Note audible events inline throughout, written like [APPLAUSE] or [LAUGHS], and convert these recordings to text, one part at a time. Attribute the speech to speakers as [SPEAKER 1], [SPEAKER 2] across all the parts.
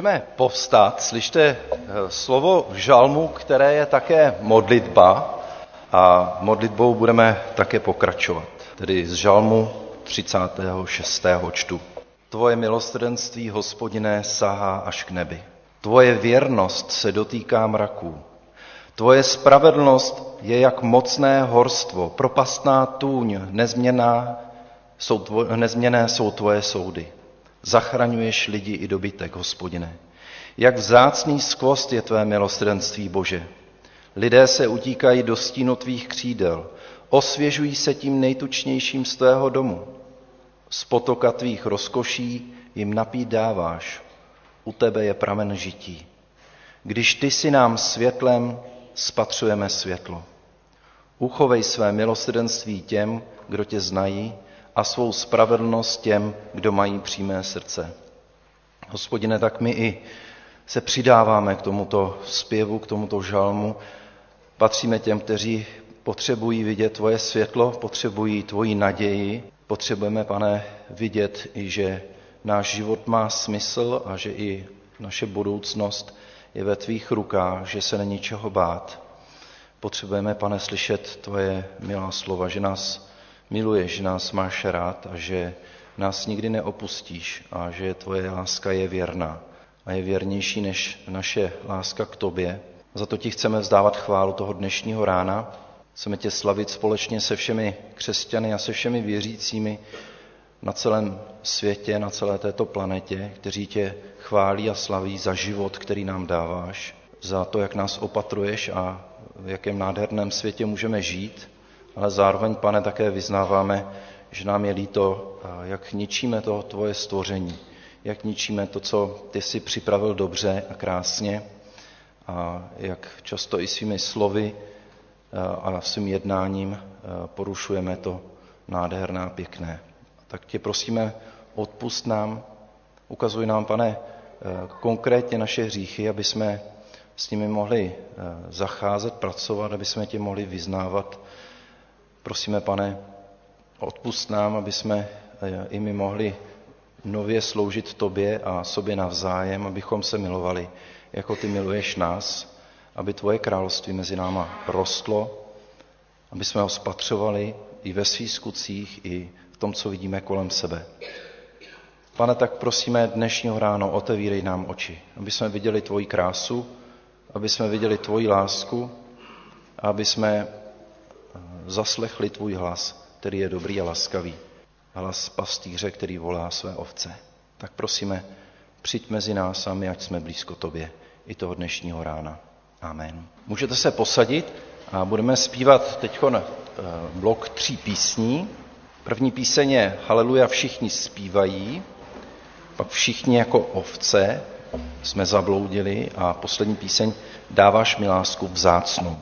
[SPEAKER 1] Můžeme povstat, slyšte eh, slovo v žalmu, které je také modlitba a modlitbou budeme také pokračovat. Tedy z žalmu 36. čtu. Tvoje milosrdenství, hospodine, sahá až k nebi. Tvoje věrnost se dotýká mraků. Tvoje spravedlnost je jak mocné horstvo, propastná tůň, nezměná jsou tvoje, nezměné jsou tvoje soudy. Zachraňuješ lidi i dobytek, hospodine. Jak vzácný skvost je tvé milosrdenství, Bože. Lidé se utíkají do stínu tvých křídel, osvěžují se tím nejtučnějším z tvého domu. Z potoka tvých rozkoší jim napít dáváš. U tebe je pramen žití. Když ty si nám světlem, spatřujeme světlo. Uchovej své milosrdenství těm, kdo tě znají, a svou spravedlnost těm, kdo mají přímé srdce. Hospodine, tak my i se přidáváme k tomuto zpěvu, k tomuto žalmu. Patříme těm, kteří potřebují vidět tvoje světlo, potřebují tvoji naději. Potřebujeme, pane, vidět i, že náš život má smysl a že i naše budoucnost je ve tvých rukách, že se není čeho bát. Potřebujeme, pane, slyšet tvoje milá slova, že nás miluješ, že nás máš rád a že nás nikdy neopustíš a že tvoje láska je věrná a je věrnější než naše láska k tobě. Za to ti chceme vzdávat chválu toho dnešního rána. Chceme tě slavit společně se všemi křesťany a se všemi věřícími na celém světě, na celé této planetě, kteří tě chválí a slaví za život, který nám dáváš, za to, jak nás opatruješ a v jakém nádherném světě můžeme žít ale zároveň, pane, také vyznáváme, že nám je líto, jak ničíme to tvoje stvoření, jak ničíme to, co ty si připravil dobře a krásně, a jak často i svými slovy a svým jednáním porušujeme to nádherné a pěkné. Tak tě prosíme, odpust nám, ukazuj nám, pane, konkrétně naše hříchy, aby jsme s nimi mohli zacházet, pracovat, aby jsme tě mohli vyznávat Prosíme, pane, odpust nám, aby jsme eh, i my mohli nově sloužit tobě a sobě navzájem, abychom se milovali, jako ty miluješ nás, aby tvoje království mezi náma rostlo, aby jsme ho spatřovali i ve svých skutcích, i v tom, co vidíme kolem sebe. Pane, tak prosíme dnešního ráno, otevírej nám oči, aby jsme viděli tvoji krásu, aby jsme viděli tvoji lásku, aby jsme zaslechli tvůj hlas, který je dobrý a laskavý. Hlas pastýře, který volá své ovce. Tak prosíme, přijď mezi nás a my, ať jsme blízko tobě i toho dnešního rána. Amen. Můžete se posadit a budeme zpívat teď eh, blok tří písní. První píseň je Haleluja všichni zpívají, pak všichni jako ovce jsme zabloudili a poslední píseň Dáváš mi lásku vzácnou.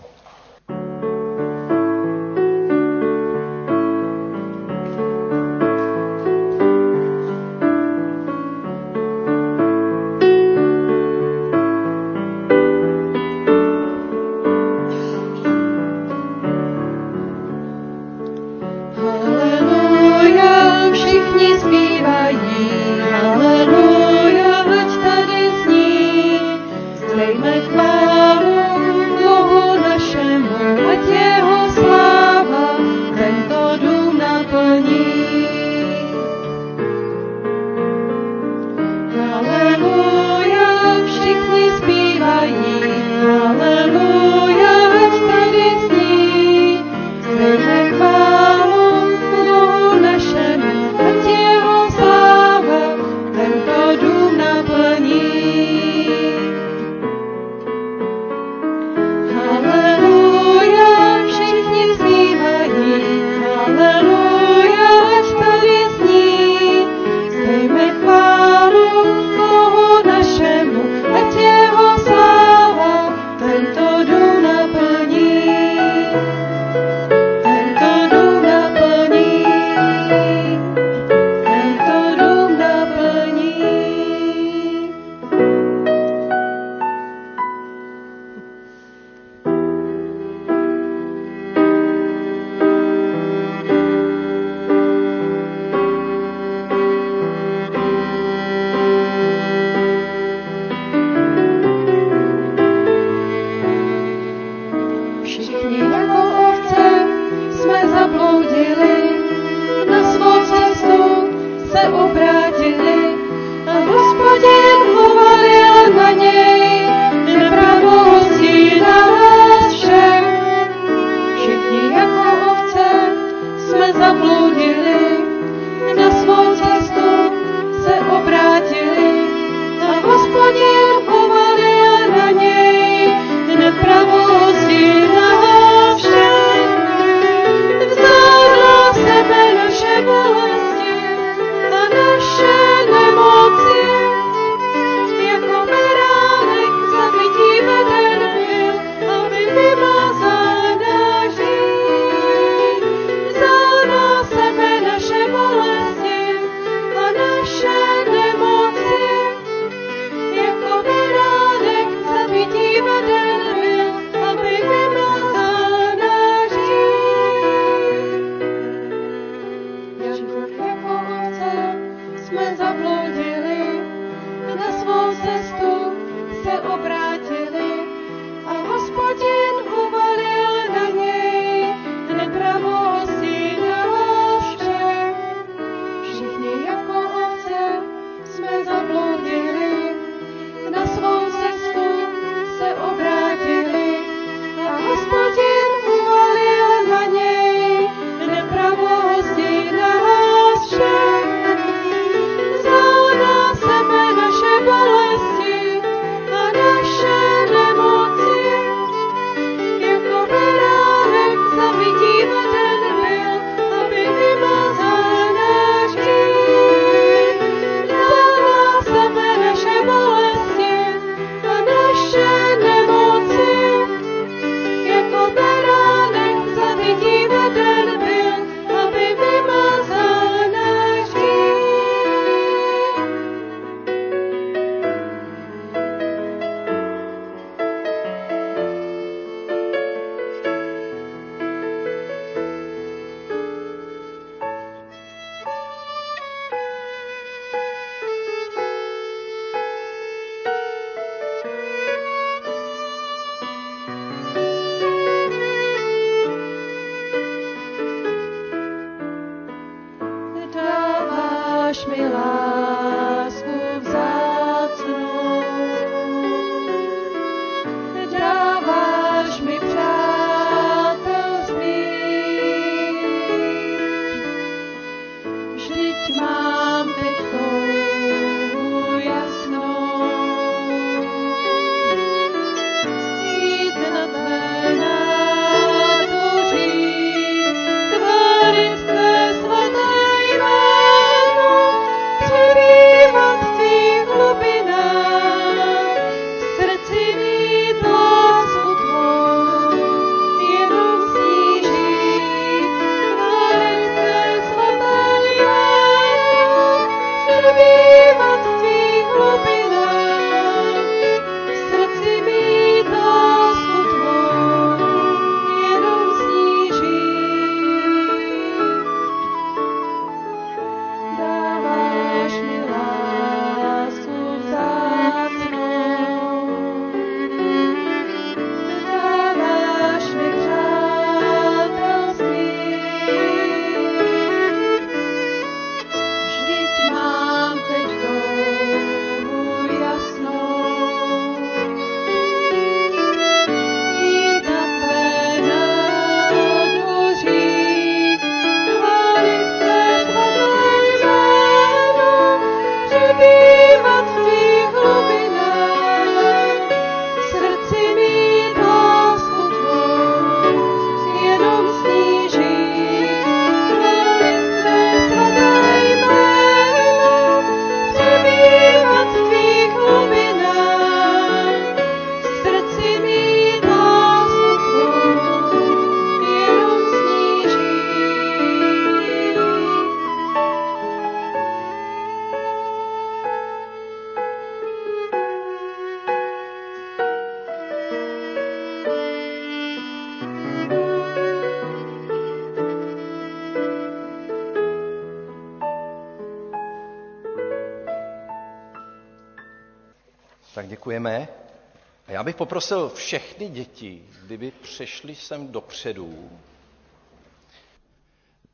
[SPEAKER 1] Poprosil všechny děti, kdyby přešli sem dopředu.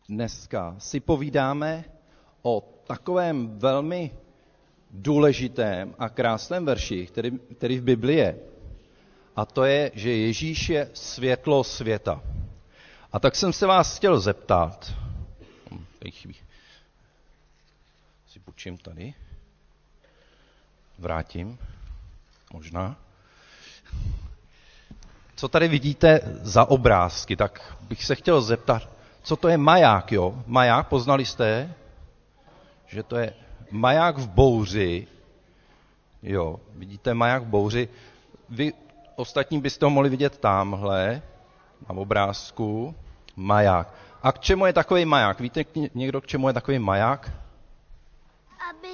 [SPEAKER 1] Dneska si povídáme o takovém velmi důležitém a krásném verši, který, který v Biblii je. A to je, že Ježíš je světlo světa. A tak jsem se vás chtěl zeptat, hm, si půjčím tady, vrátím, možná. Co tady vidíte za obrázky, tak bych se chtěl zeptat, co to je maják, jo? Maják, poznali jste? Že to je maják v bouři. Jo, vidíte maják v bouři. Vy ostatní byste ho mohli vidět tamhle, na obrázku. Maják. A k čemu je takový maják? Víte někdo, k čemu je takový maják?
[SPEAKER 2] Aby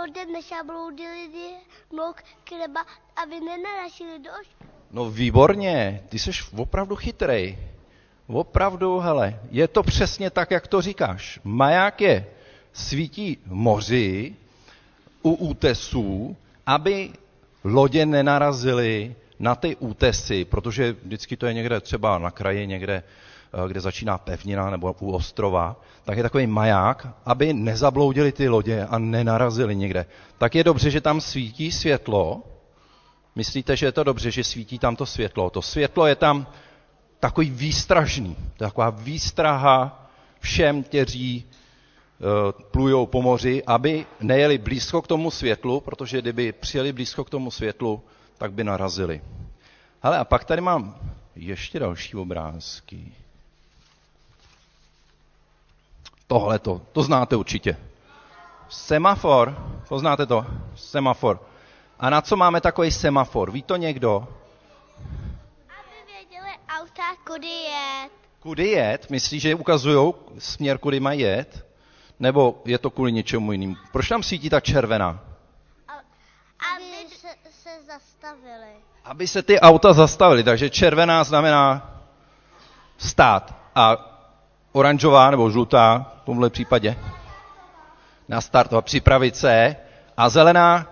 [SPEAKER 2] lodě nešabloudili nok kreba, aby nenarašili došť.
[SPEAKER 1] No výborně, ty jsi opravdu chytrej. Opravdu, hele, je to přesně tak, jak to říkáš. Maják je svítí v moři u útesů, aby lodě nenarazily na ty útesy, protože vždycky to je někde třeba na kraji, někde, kde začíná pevnina nebo u ostrova, tak je takový maják, aby nezabloudili ty lodě a nenarazili někde. Tak je dobře, že tam svítí světlo. Myslíte, že je to dobře, že svítí tam to světlo? To světlo je tam takový výstražný. To je taková výstraha všem, kteří Eh, plujou po moři, aby nejeli blízko k tomu světlu, protože kdyby přijeli blízko k tomu světlu, tak by narazili. Ale a pak tady mám ještě další obrázky. Tohle to, to znáte určitě. Semafor, poznáte to? Semafor. A na co máme takový semafor? Ví to někdo?
[SPEAKER 2] Aby věděli auta, kudy jet.
[SPEAKER 1] Kudy jet? Myslíš, že ukazují směr, kudy mají jet? Nebo je to kvůli něčemu jinému? Proč tam svítí ta červená?
[SPEAKER 2] Aby se, se zastavili.
[SPEAKER 1] Aby se ty auta zastavily. Takže červená znamená stát. A oranžová nebo žlutá v tomhle případě na start připravit se. A zelená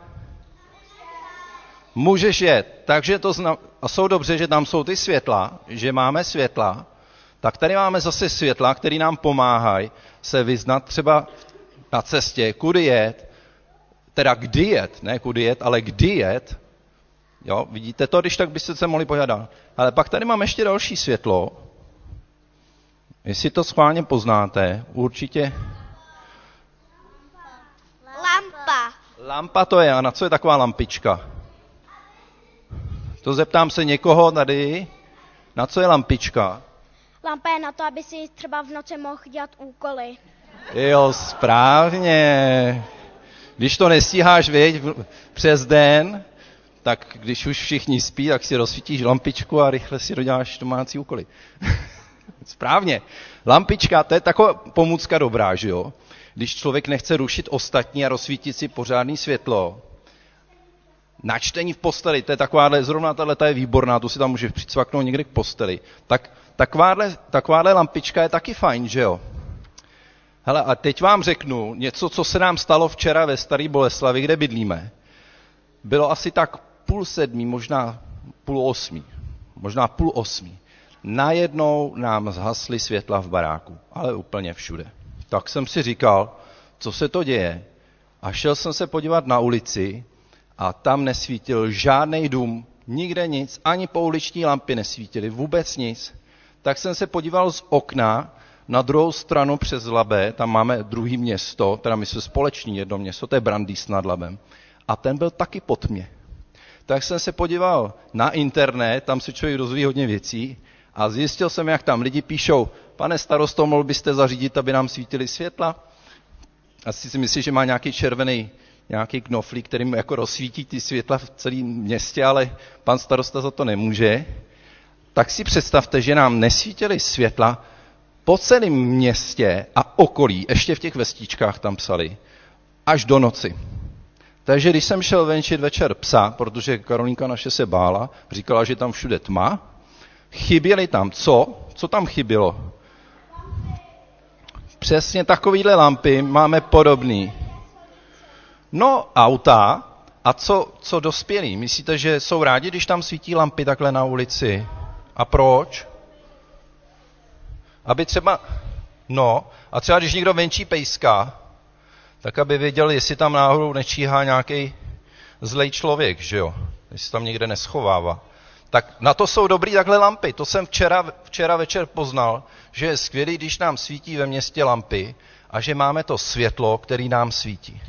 [SPEAKER 1] můžeš jet. Takže to zna... a jsou dobře, že tam jsou ty světla, že máme světla, tak tady máme zase světla, které nám pomáhají se vyznat třeba na cestě, kudy jet, teda kdy jet, ne kudy jet, ale kdy jet. Jo, vidíte to, když tak byste se mohli pojadat. Ale pak tady mám ještě další světlo. Jestli to schválně poznáte, určitě...
[SPEAKER 2] Lampa.
[SPEAKER 1] Lampa to je, a na co je taková lampička? To zeptám se někoho tady, na co je lampička?
[SPEAKER 3] Lampa je na to, aby si třeba v noci mohl dělat úkoly.
[SPEAKER 1] Jo, správně. Když to nestíháš, věď, přes den, tak když už všichni spí, tak si rozsvítíš lampičku a rychle si doděláš domácí úkoly. [LAUGHS] Správně. Lampička, to je taková pomůcka dobrá, že jo? Když člověk nechce rušit ostatní a rozsvítit si pořádný světlo, načtení v posteli, to je takováhle, zrovna tahle je výborná, tu si tam můžeš přicvaknout někde k posteli, tak takováhle, takováhle lampička je taky fajn, že jo? Hele, a teď vám řeknu něco, co se nám stalo včera ve Staré Boleslavi, kde bydlíme. Bylo asi tak půl sedmí, možná půl osmí. Možná půl osmí. Najednou nám zhasly světla v baráku, ale úplně všude. Tak jsem si říkal, co se to děje. A šel jsem se podívat na ulici a tam nesvítil žádný dům, nikde nic, ani pouliční lampy nesvítily, vůbec nic. Tak jsem se podíval z okna na druhou stranu přes Labe, tam máme druhý město, teda my jsme společní jedno město, to je Brandýs nad Labem. A ten byl taky pod mě. Tak jsem se podíval na internet, tam se člověk dozví hodně věcí a zjistil jsem, jak tam lidi píšou, pane starosto, mohl byste zařídit, aby nám svítily světla? Asi si myslí, že má nějaký červený nějaký knoflík, který mu jako rozsvítí ty světla v celém městě, ale pan starosta za to nemůže. Tak si představte, že nám nesvítily světla po celém městě a okolí, ještě v těch vestičkách tam psali, až do noci. Takže když jsem šel venčit večer psa, protože Karolínka naše se bála, říkala, že tam všude tma, chyběly tam co? Co tam chybělo? Přesně takovýhle lampy máme podobný. No, auta, A co, co dospělí? Myslíte, že jsou rádi, když tam svítí lampy takhle na ulici? A proč? Aby třeba, no, a třeba když někdo venčí pejska, tak aby věděl, jestli tam náhodou nečíhá nějaký zlej člověk, že jo? Jestli tam někde neschovává. Tak na to jsou dobrý takhle lampy. To jsem včera, včera večer poznal, že je skvělý, když nám svítí ve městě lampy a že máme to světlo, který nám svítí.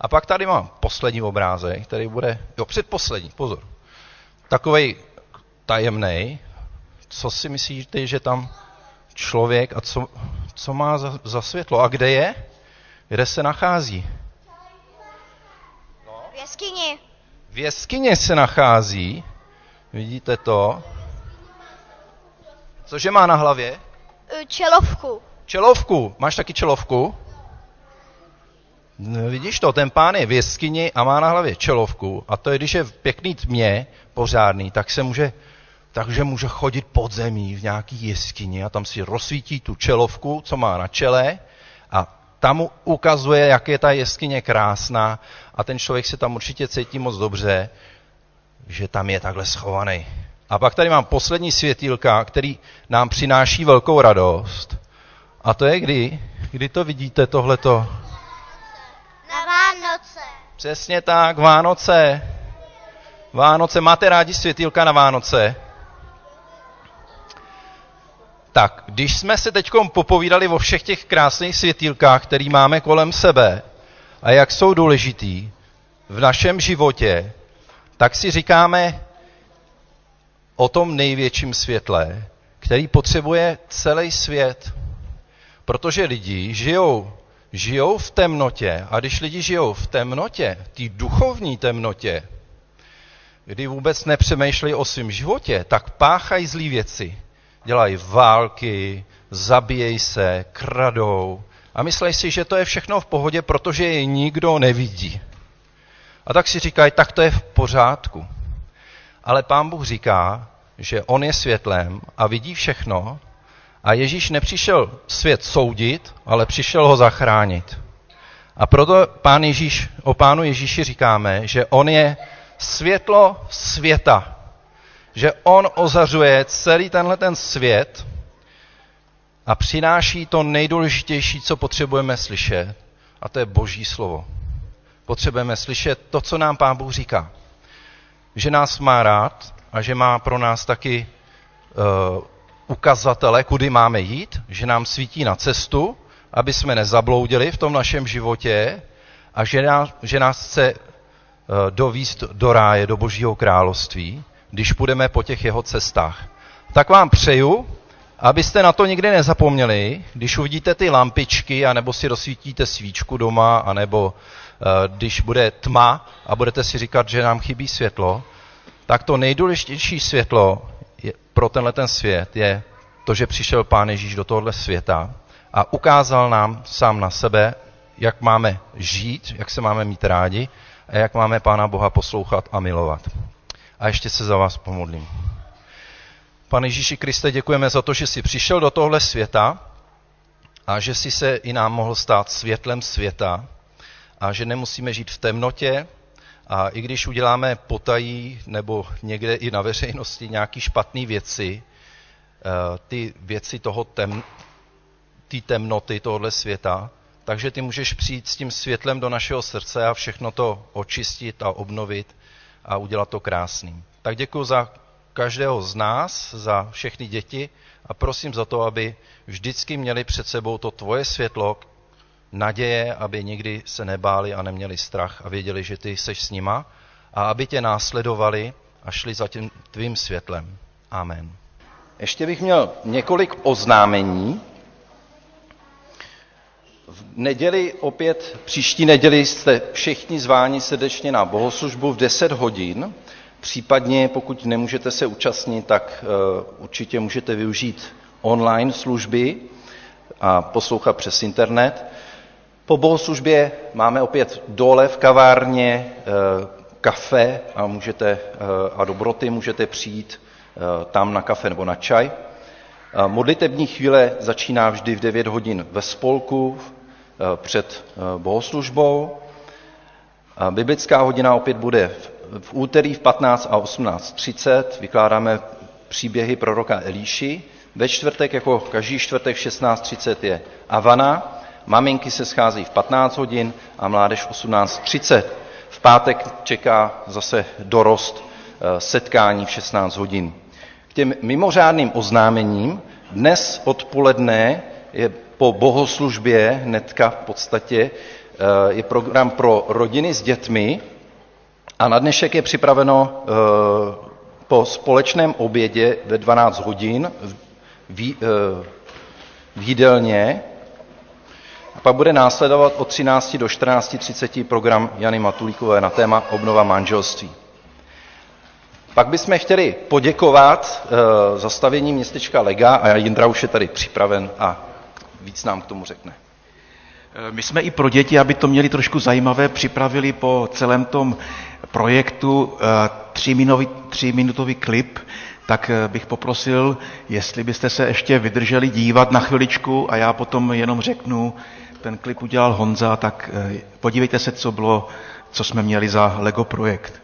[SPEAKER 1] A pak tady mám poslední obrázek, který bude, jo, předposlední, pozor. Takovej tajemný. Co si myslíte, že tam člověk a co, co má za, za světlo? A kde je? Kde se nachází?
[SPEAKER 3] V jeskyni.
[SPEAKER 1] V jeskyně se nachází. Vidíte to? Cože má na hlavě?
[SPEAKER 3] E, Čelovku.
[SPEAKER 1] Čelovku. Máš taky čelovku? No, vidíš to, ten pán je v jeskyni a má na hlavě čelovku. A to je, když je v pěkný tmě, pořádný, tak se může, takže může chodit pod zemí v nějaký jeskyni a tam si rozsvítí tu čelovku, co má na čele a tam mu ukazuje, jak je ta jeskyně krásná a ten člověk se tam určitě cítí moc dobře, že tam je takhle schovaný. A pak tady mám poslední světýlka, který nám přináší velkou radost. A to je kdy? Kdy to vidíte, tohleto?
[SPEAKER 2] Na Vánoce.
[SPEAKER 1] Přesně tak, Vánoce. Vánoce, máte rádi světýlka na Vánoce? Tak, když jsme se teď popovídali o všech těch krásných světýlkách, který máme kolem sebe a jak jsou důležitý v našem životě, tak si říkáme o tom největším světle, který potřebuje celý svět. Protože lidi žijou, žijou v temnotě a když lidi žijou v temnotě, té duchovní temnotě, kdy vůbec nepřemýšlejí o svém životě, tak páchají zlý věci. Dělají války, zabíjejí se, kradou a myslí si, že to je všechno v pohodě, protože je nikdo nevidí. A tak si říkají, tak to je v pořádku. Ale pán Bůh říká, že on je světlem a vidí všechno a Ježíš nepřišel svět soudit, ale přišel ho zachránit. A proto pán Ježíš, o pánu Ježíši říkáme, že on je světlo světa. Že on ozařuje celý tenhle ten svět a přináší to nejdůležitější, co potřebujeme slyšet, a to je boží slovo. Potřebujeme slyšet to, co nám pán Bůh říká. Že nás má rád a že má pro nás taky uh, ukazatele, kudy máme jít, že nám svítí na cestu, aby jsme nezabloudili v tom našem životě a že nás, že nás chce uh, dovíst do ráje, do božího království, když půjdeme po těch jeho cestách. Tak vám přeju, abyste na to nikdy nezapomněli, když uvidíte ty lampičky, anebo si rozsvítíte svíčku doma, anebo když bude tma a budete si říkat, že nám chybí světlo, tak to nejdůležitější světlo pro tenhle ten svět je to, že přišel Pán Ježíš do tohohle světa a ukázal nám sám na sebe, jak máme žít, jak se máme mít rádi a jak máme Pána Boha poslouchat a milovat. A ještě se za vás pomodlím. Pane Ježíši Kriste, děkujeme za to, že jsi přišel do tohle světa a že jsi se i nám mohl stát světlem světa a že nemusíme žít v temnotě, a i když uděláme potají nebo někde i na veřejnosti nějaké špatné věci, eh, ty věci toho tem, té temnoty tohohle světa, takže ty můžeš přijít s tím světlem do našeho srdce a všechno to očistit a obnovit a udělat to krásným. Tak děkuji za každého z nás, za všechny děti a prosím za to, aby vždycky měli před sebou to tvoje světlo, naděje, aby nikdy se nebáli a neměli strach a věděli, že ty seš s nima a aby tě následovali a šli za tím tvým světlem. Amen. Ještě bych měl několik oznámení. V neděli opět, příští neděli jste všichni zváni srdečně na bohoslužbu v 10 hodin. Případně, pokud nemůžete se účastnit, tak uh, určitě můžete využít online služby a poslouchat přes internet. Po bohoslužbě máme opět dole v kavárně eh, kafe a, můžete, eh, a dobroty můžete přijít eh, tam na kafe nebo na čaj. Modlitební chvíle začíná vždy v 9 hodin ve spolku před bohoslužbou Biblická hodina opět bude v úterý v 15 a 18.30. Vykládáme příběhy proroka Elíši. Ve čtvrtek, jako každý čtvrtek v 16.30 je Avana. Maminky se schází v 15 hodin a mládež v 18.30. V pátek čeká zase dorost eh, setkání v 16 hodin. K těm mimořádným oznámením dnes odpoledne je po bohoslužbě hnedka v podstatě eh, je program pro rodiny s dětmi a na dnešek je připraveno eh, po společném obědě ve 12 hodin v jídelně a pak bude následovat od 13 do 14.30 program Jany Matulíkové na téma obnova manželství. Pak bychom chtěli poděkovat e, zastavení městečka Lega a Jindra už je tady připraven a víc nám k tomu řekne.
[SPEAKER 4] Eh, my jsme i pro děti, aby to měli trošku zajímavé, připravili po celém tom projektu eh, tříminutový, tříminutový klip, tak bych poprosil, jestli byste se ještě vydrželi dívat na chviličku a já potom jenom řeknu, ten klip udělal Honza, tak podívejte se, co bylo, co jsme měli za Lego projekt.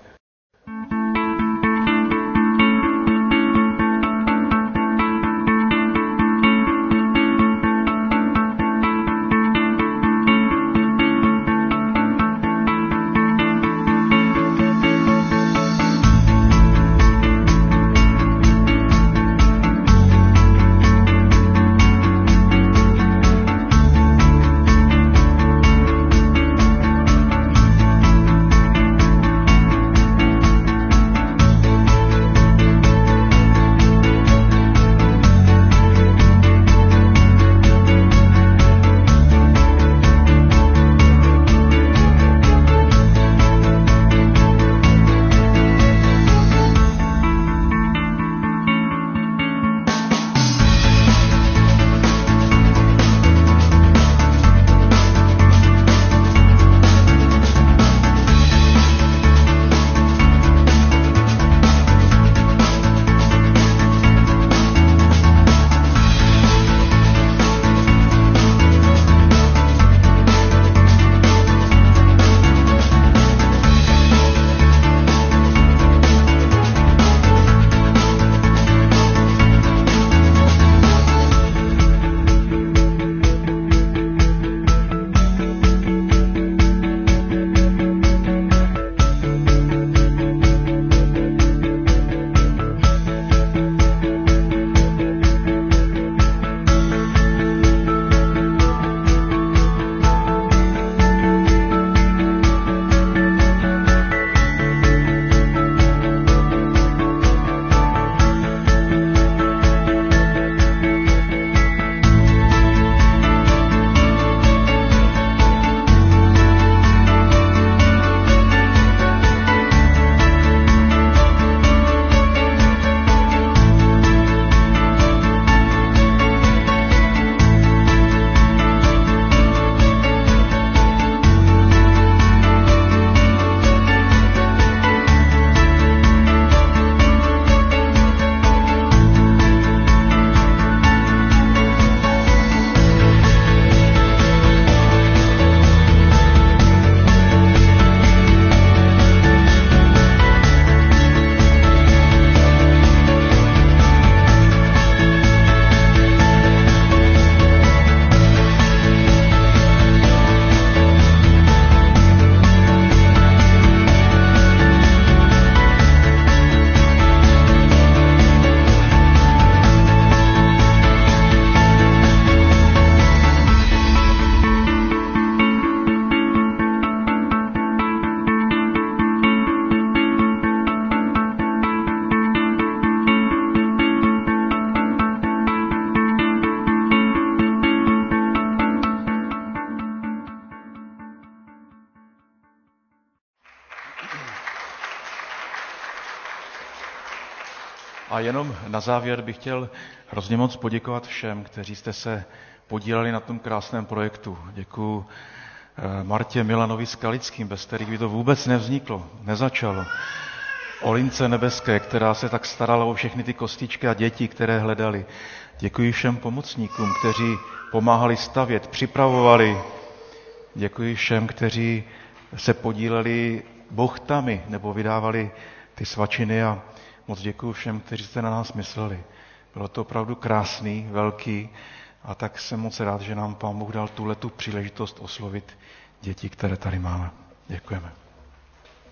[SPEAKER 4] Na závěr bych chtěl hrozně moc poděkovat všem, kteří jste se podíleli na tom krásném projektu. Děkuji eh, Martě Milanovi Skalickým, bez kterých by to vůbec nevzniklo, nezačalo. Olince Nebeské, která se tak starala o všechny ty kostičky a děti, které hledali. Děkuji všem pomocníkům, kteří pomáhali stavět, připravovali. Děkuji všem, kteří se podíleli bochtami nebo vydávali ty svačiny a moc děkuji všem, kteří jste na nás mysleli. Bylo to opravdu krásný, velký a tak jsem moc rád, že nám Pán Bůh dal tuhle tu příležitost oslovit děti, které tady máme. Děkujeme.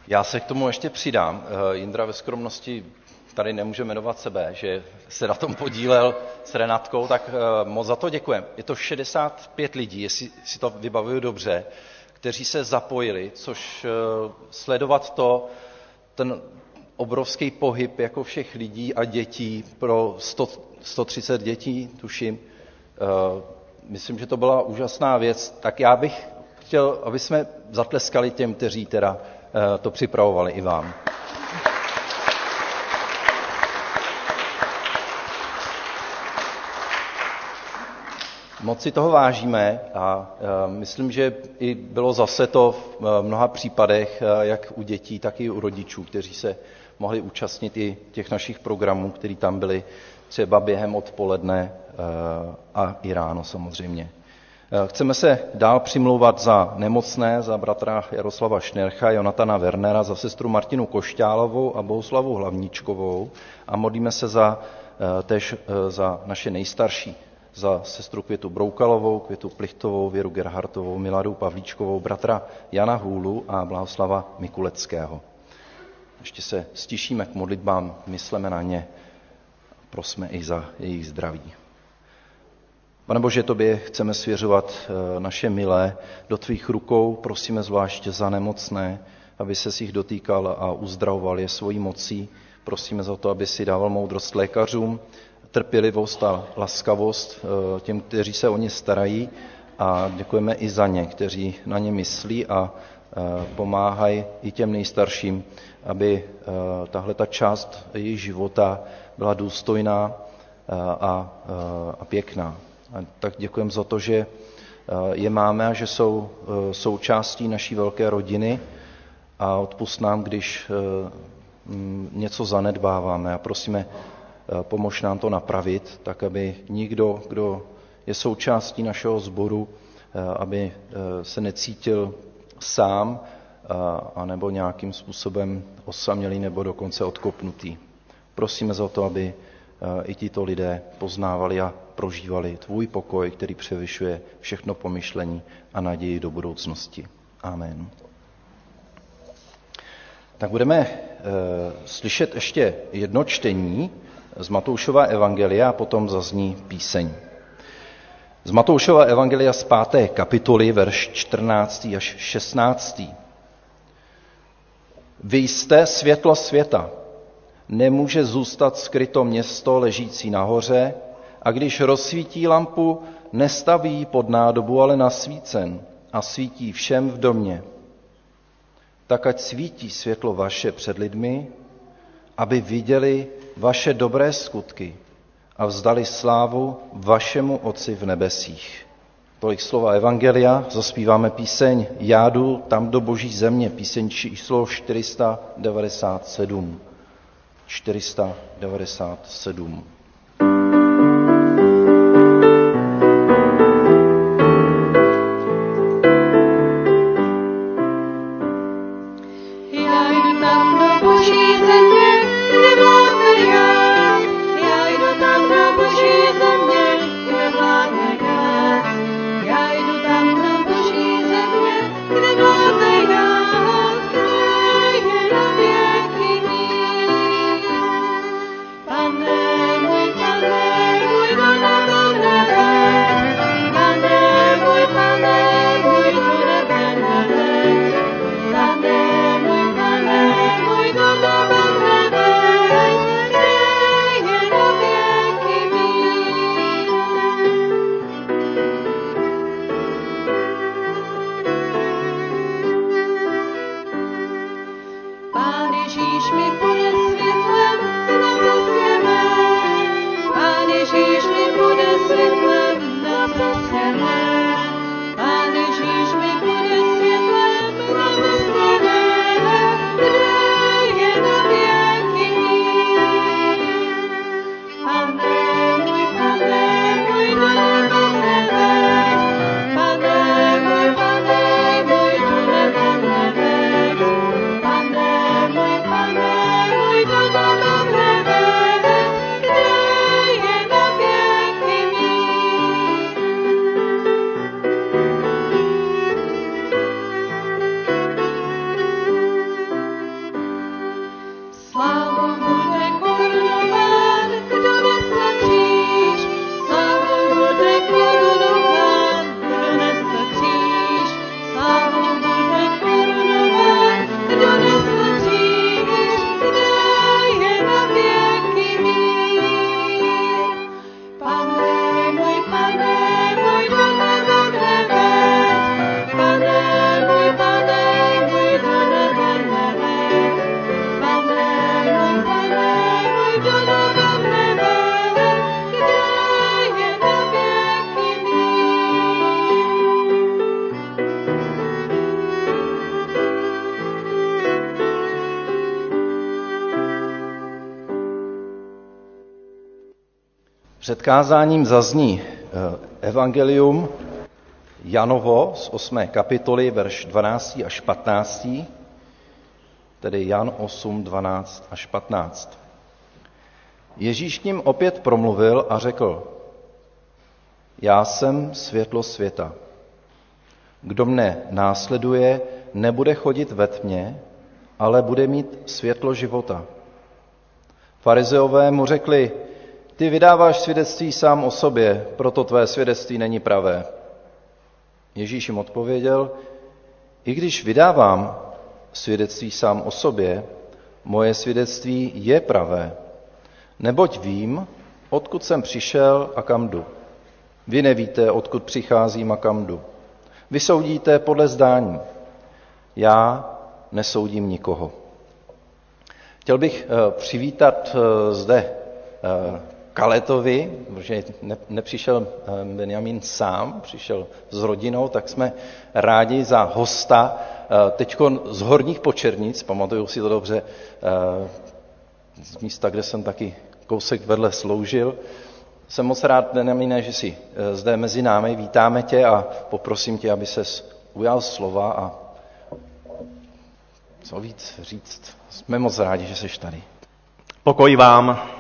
[SPEAKER 1] Já se k tomu ještě přidám. Eh, Jindra ve skromnosti tady nemůže jmenovat sebe, že se na tom podílel s Renatkou, tak eh, moc za to děkujeme. Je to 65 lidí, jestli si to vybavuju dobře, kteří se zapojili, což eh, sledovat to, ten obrovský pohyb jako všech lidí a dětí pro 100, 130 dětí, tuším. Myslím, že to byla úžasná věc. Tak já bych chtěl, aby jsme zatleskali těm, kteří teda Eh, to připravovali i vám. Moc si toho vážíme a eh, myslím, že i bylo zase to v eh, mnoha případech, jak u dětí, tak i u rodičů, kteří se mohli účastnit i těch našich programů, které tam byly třeba během odpoledne a i ráno samozřejmě. Eh, chceme se dál přimlouvat za nemocné, za bratra Jaroslava Šnercha, Jonatana Wernera, za sestru Martinu Košťálovou a Bohuslavu Hlavníčkovou a modlíme se za, eh, tež eh, za naše nejstarší, za sestru Květu Broukalovou, Květu Plichtovou, Věru Gerhartovou, Miladu Pavlíčkovou, bratra Jana Hůlu a Blahoslava Mikuleckého. Ještě se stišíme k modlitbám, mysleme na ně, prosme i za jejich zdraví. Pane Bože, tobě chceme svěřovat eh, naše milé do tvých rukou, prosíme zvláště za nemocné, aby se jich dotýkal a uzdravoval je svojí mocí. Prosíme za to, aby si dával moudrost lékařům, trpělivost a laskavost eh, těm, kteří se o ně starají a děkujeme i za ně, kteří na ně myslí a eh, pomáhají i těm nejstarším, aby tahle ta část jejich života byla důstojná a, a pěkná. A tak děkujeme za to, že eh, je máme a že jsou eh, součástí naší velké rodiny a odpust nám, když eh, něco zanedbáváme a prosíme, pomož nám to napravit, tak aby nikdo, kdo je součástí našeho sboru, aby se necítil sám, anebo nějakým způsobem osamělý nebo dokonce odkopnutý. Prosíme za to, aby i tito lidé poznávali a prožívali tvůj pokoj, který převyšuje všechno pomyšlení a naději do budoucnosti. Amen. Tak budeme e, slyšet ještě jedno čtení z Matoušova evangelia a potom zazní píseň. Z Matoušova evangelia z 5. kapitoly, verš 14. až 16. Vy jste světlo světa. Nemůže zůstat skryto město ležící nahoře, a když rozsvítí lampu, nestaví pod nádobu, ale na svícen a svítí všem v domě. Tak ať svítí světlo vaše před lidmi, aby viděli vaše dobré skutky a vzdali slávu vašemu Otci v nebesích. Tolik slova Evangelia, zaspíváme píseň Jádu tam do boží země, píseň číslo 497. 497. Před kázáním zazní eh, evangelium Janovo z 8. kapitoly, verš 12 až 15, tedy Jan 8, 12 až 15. Ježíš k ním opět promluvil a řekl, já jsem světlo světa. Kdo mne následuje, nebude chodit ve tmě, ale bude mít světlo života. Farizeové mu řekli, ty vydáváš svědectví sám o sobě, proto tvé svědectví není pravé. Ježíš jim odpověděl, i když vydávám svědectví sám o sobě, moje svědectví je pravé, neboť vím, odkud jsem přišel a kam jdu. Vy nevíte, odkud přicházím a kam jdu. Vy soudíte podle zdání. Já nesoudím nikoho. Chtěl bych eh, přivítat eh, zde eh, Kaletovi, protože nepřišel Benjamin sám, přišel s rodinou, tak jsme rádi za hosta, teď z Horních Počernic, pamatuju si to dobře, z místa, kde jsem taky kousek vedle sloužil. Jsem moc rád, Benjamine, že jsi zde mezi námi, vítáme tě a poprosím tě, aby ses ujal slova a co víc říct. Jsme moc rádi, že jsi tady.
[SPEAKER 5] Pokoj vám.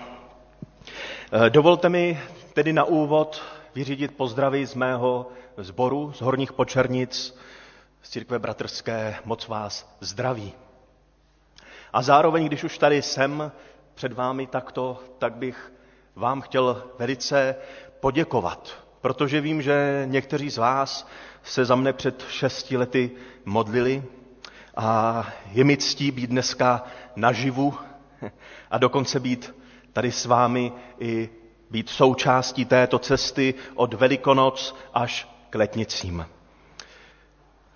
[SPEAKER 5] Eh, dovolte mi tedy na úvod vyřídit pozdravy z mého sboru z Horních Počernic, z církve bratrské, moc vás zdraví. A zároveň, když už tady jsem před vámi takto, tak bych vám chtěl velice poděkovat, protože vím, že někteří z vás se za mne před šesti lety modlili a je mi ctí být dneska naživu [LAUGHS] a dokonce být tady s vámi i být součástí této cesty od Velikonoc až k letnicím.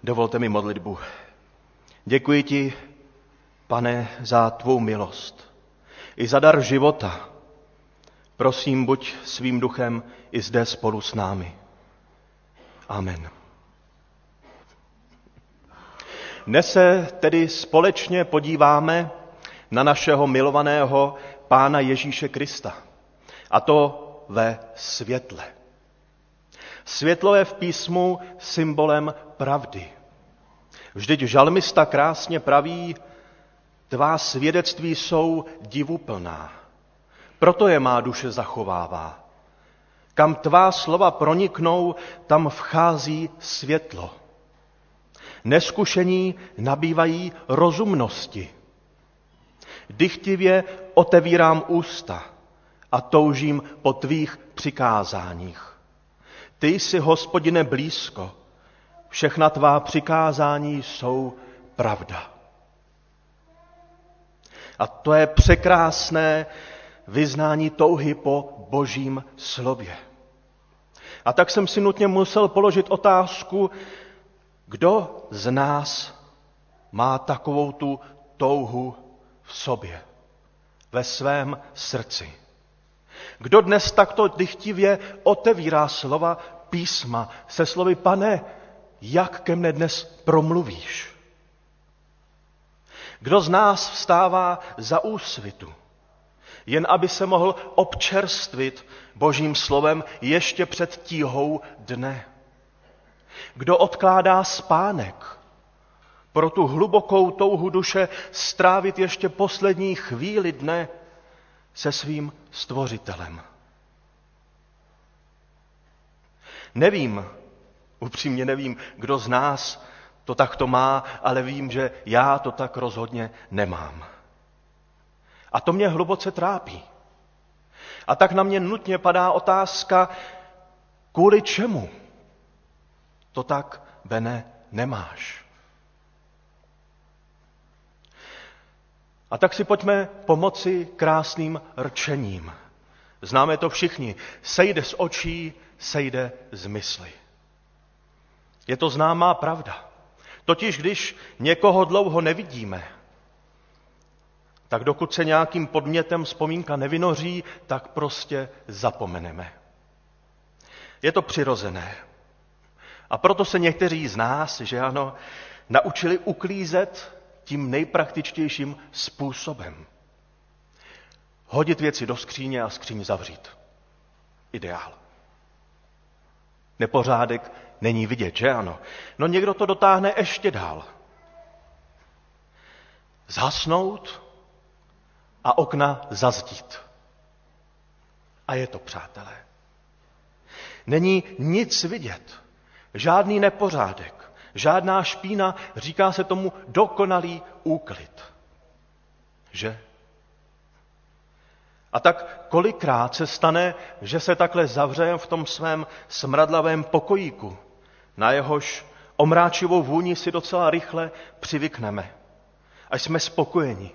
[SPEAKER 5] Dovolte mi modlitbu. Děkuji ti, pane, za tvou milost i za dar života. Prosím, buď svým duchem i zde spolu s námi. Amen. Dnes se tedy společně podíváme na našeho milovaného Pána Ježíše Krista. A to ve světle. Světlo je v písmu symbolem pravdy. Vždyť žalmista krásně praví, tvá svědectví jsou divuplná. Proto je má duše zachovává. Kam tvá slova proniknou, tam vchází světlo. Neskušení nabývají rozumnosti. Dychtivě otevírám ústa a toužím po tvých přikázáních. Ty jsi, hospodine, blízko. Všechna tvá přikázání jsou pravda. A to je překrásné vyznání touhy po božím slově. A tak jsem si nutně musel položit otázku, kdo z nás má takovou tu touhu v sobě, ve svém srdci? Kdo dnes takto dychtivě otevírá slova písma se slovy, pane, jak ke mne dnes promluvíš? Kdo z nás vstává za úsvitu, jen aby se mohl občerstvit božím slovem ještě před tíhou dne? Kdo odkládá spánek pro tu hlubokou touhu duše strávit ještě poslední chvíli dne se svým stvořitelem. Nevím, upřímně nevím, kdo z nás to takto má, ale vím, že já to tak rozhodně nemám. A to mě hluboce trápí. A tak na mě nutně padá otázka, kvůli čemu to tak, Bene, nemáš. A tak si pojďme pomoci krásným rčením. Známe to všichni. Sejde z očí, sejde z mysli. Je to známá pravda. Totiž když někoho dlouho nevidíme, tak dokud se nějakým podmětem vzpomínka nevynoří, tak prostě zapomeneme. Je to přirozené. A proto se někteří z nás, že ano, naučili uklízet tím nejpraktičtějším způsobem. Hodit věci do skříně a skříň zavřít. ideál. Nepořádek není vidět, že ano? No někdo to dotáhne ještě dál. Zhasnout a okna zazdít. A je to, přátelé. Není nic vidět, žádný nepořádek, žádná špína, říká se tomu dokonalý úklid. Že? A tak kolikrát se stane, že se takhle zavřejeme v tom svém smradlavém pokojíku, na jehož omráčivou vůni si docela rychle přivykneme. Až jsme spokojeni.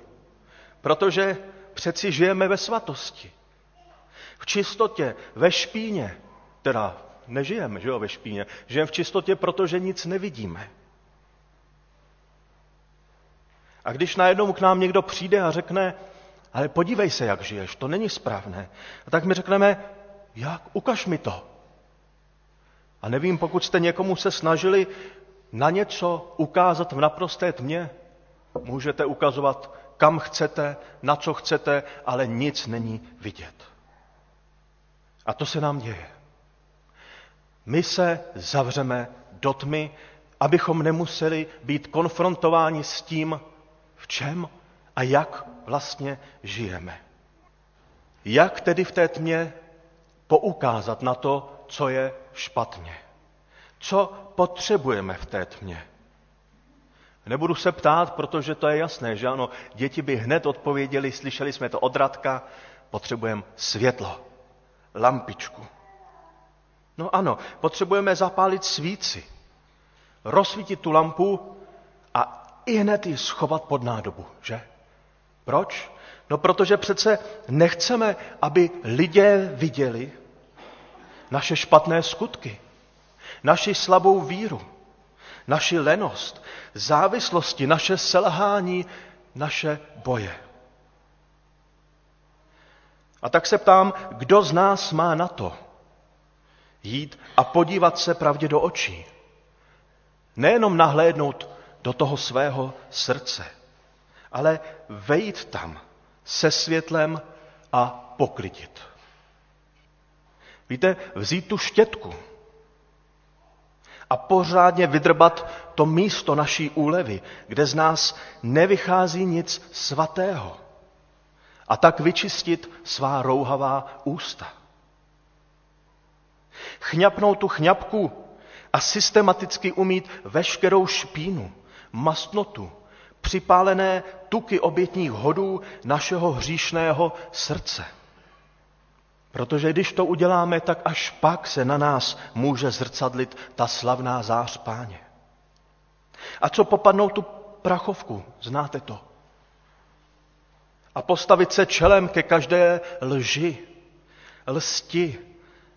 [SPEAKER 5] Protože přeci žijeme ve svatosti. V čistotě, ve špíně. Teda nežijeme, že jo, ve špíně. Žijeme v čistotě, protože nic nevidíme. A když najednou k nám někdo přijde a řekne, ale podívej se, jak žiješ, to není správné. A tak my řekneme, jak, ukaž mi to. A nevím, pokud jste někomu se snažili na něco ukázat v naprosté tmě, můžete ukazovat, kam chcete, na co chcete, ale nic není vidět. A to se nám děje. My se zavřeme do tmy, abychom nemuseli být konfrontováni s tím, v čem a jak vlastně žijeme. Jak tedy v té tmě poukázat na to, co je špatně? Co potřebujeme v té tmě? Nebudu se ptát, protože to je jasné, že ano, děti by hned odpověděli, slyšeli jsme to od Radka, potřebujeme světlo, lampičku. No ano, potřebujeme zapálit svíci, rozsvítit tu lampu a i hned ji schovat pod nádobu, že? Proč? No protože přece nechceme, aby lidé viděli naše špatné skutky, naši slabou víru, naši lenost, závislosti, naše selhání, naše boje. A tak se ptám, kdo z nás má na to jít a podívat se pravdě do očí. Nejenom nahlédnout do toho svého srdce, ale vejít tam se světlem a poklidit. Víte, vzít tu štětku a pořádně vydrbat to místo naší úlevy, kde z nás nevychází nic svatého. A tak vyčistit svá rouhavá ústa. Chňapnout tu chňapku a systematicky umít veškerou špínu, mastnotu, připálené tuky obětních hodů našeho hříšného srdce. Protože když to uděláme, tak až pak se na nás může zrcadlit ta slavná zář páně. A co popadnou tu prachovku, znáte to. A postavit se čelem ke každé lži, lsti,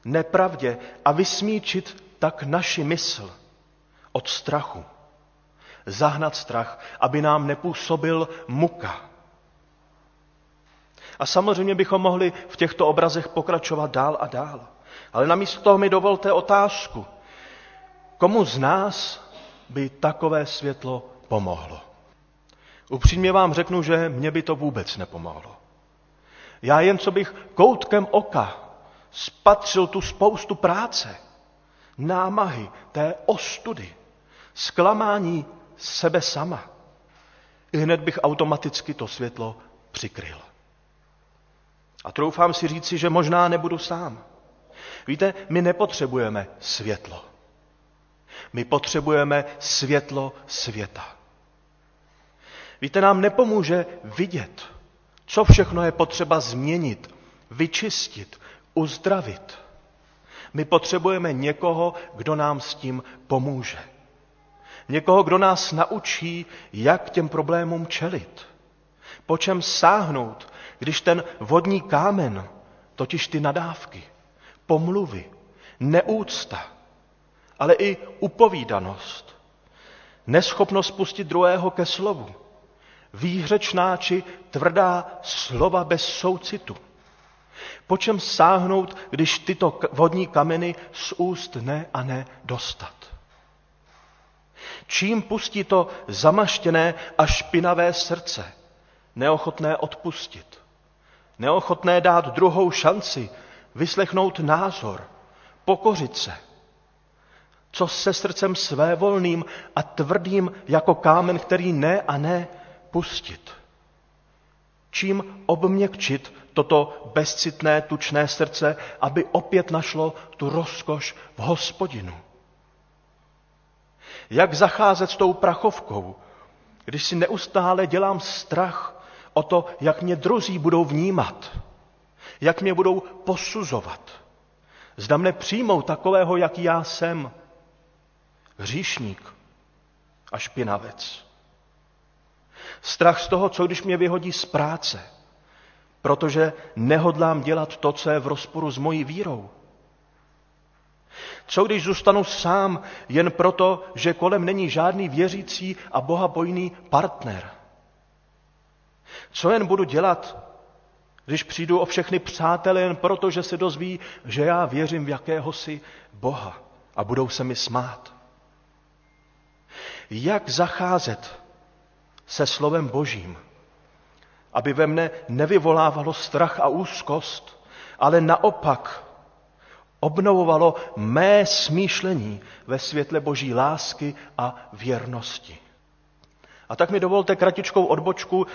[SPEAKER 5] nepravdě a vysmíčit tak naši mysl od strachu zahnat strach, aby nám nepůsobil muka. A samozřejmě bychom mohli v těchto obrazech pokračovat dál a dál. Ale namísto toho mi dovolte otázku. Komu z nás by takové světlo pomohlo? Upřímně vám řeknu, že mě by to vůbec nepomohlo. Já jen co bych koutkem oka spatřil tu spoustu práce, námahy, té ostudy, zklamání sebe sama. I hned bych automaticky to světlo přikryl. A troufám si říci, že možná nebudu sám. Víte, my nepotřebujeme světlo. My potřebujeme světlo světa. Víte, nám nepomůže vidět, co všechno je potřeba změnit, vyčistit, uzdravit. My potřebujeme někoho, kdo nám s tím pomůže. Někoho, kdo nás naučí, jak těm problémům čelit. Po čem sáhnout, když ten vodní kámen, totiž ty nadávky, pomluvy, neúcta, ale i upovídanost, neschopnost pustit druhého ke slovu, výhřečná či tvrdá slova bez soucitu. Po čem sáhnout, když tyto vodní kameny z úst ne a ne dostat. Čím pustí to zamaštěné a špinavé srdce, neochotné odpustit, neochotné dát druhou šanci vyslechnout názor, pokořit se. Co se srdcem svévolným a tvrdým jako kámen, který ne a ne pustit. Čím obměkčit toto bezcitné, tučné srdce, aby opět našlo tu rozkoš v hospodinu. Jak zacházet s tou prachovkou, když si neustále dělám strach o to, jak mě druzí budou vnímat, jak mě budou posuzovat. Zda mne přijmou takového, jaký já jsem. Hříšník a špinavec. Strach z toho, co když mě vyhodí z práce, protože nehodlám dělat to, co je v rozporu s mojí vírou. Co když zůstanu sám jen proto, že kolem není žádný věřící a bohabojný partner? Co jen budu dělat, když přijdu o všechny přátele jen proto, že se dozví, že já věřím v jakéhosi Boha a budou se mi smát? Jak zacházet se slovem Božím, aby ve mne nevyvolávalo strach a úzkost, ale naopak obnovovalo mé smýšlení ve světle Boží lásky a věrnosti. A tak mi dovolte kratičkou odbočku.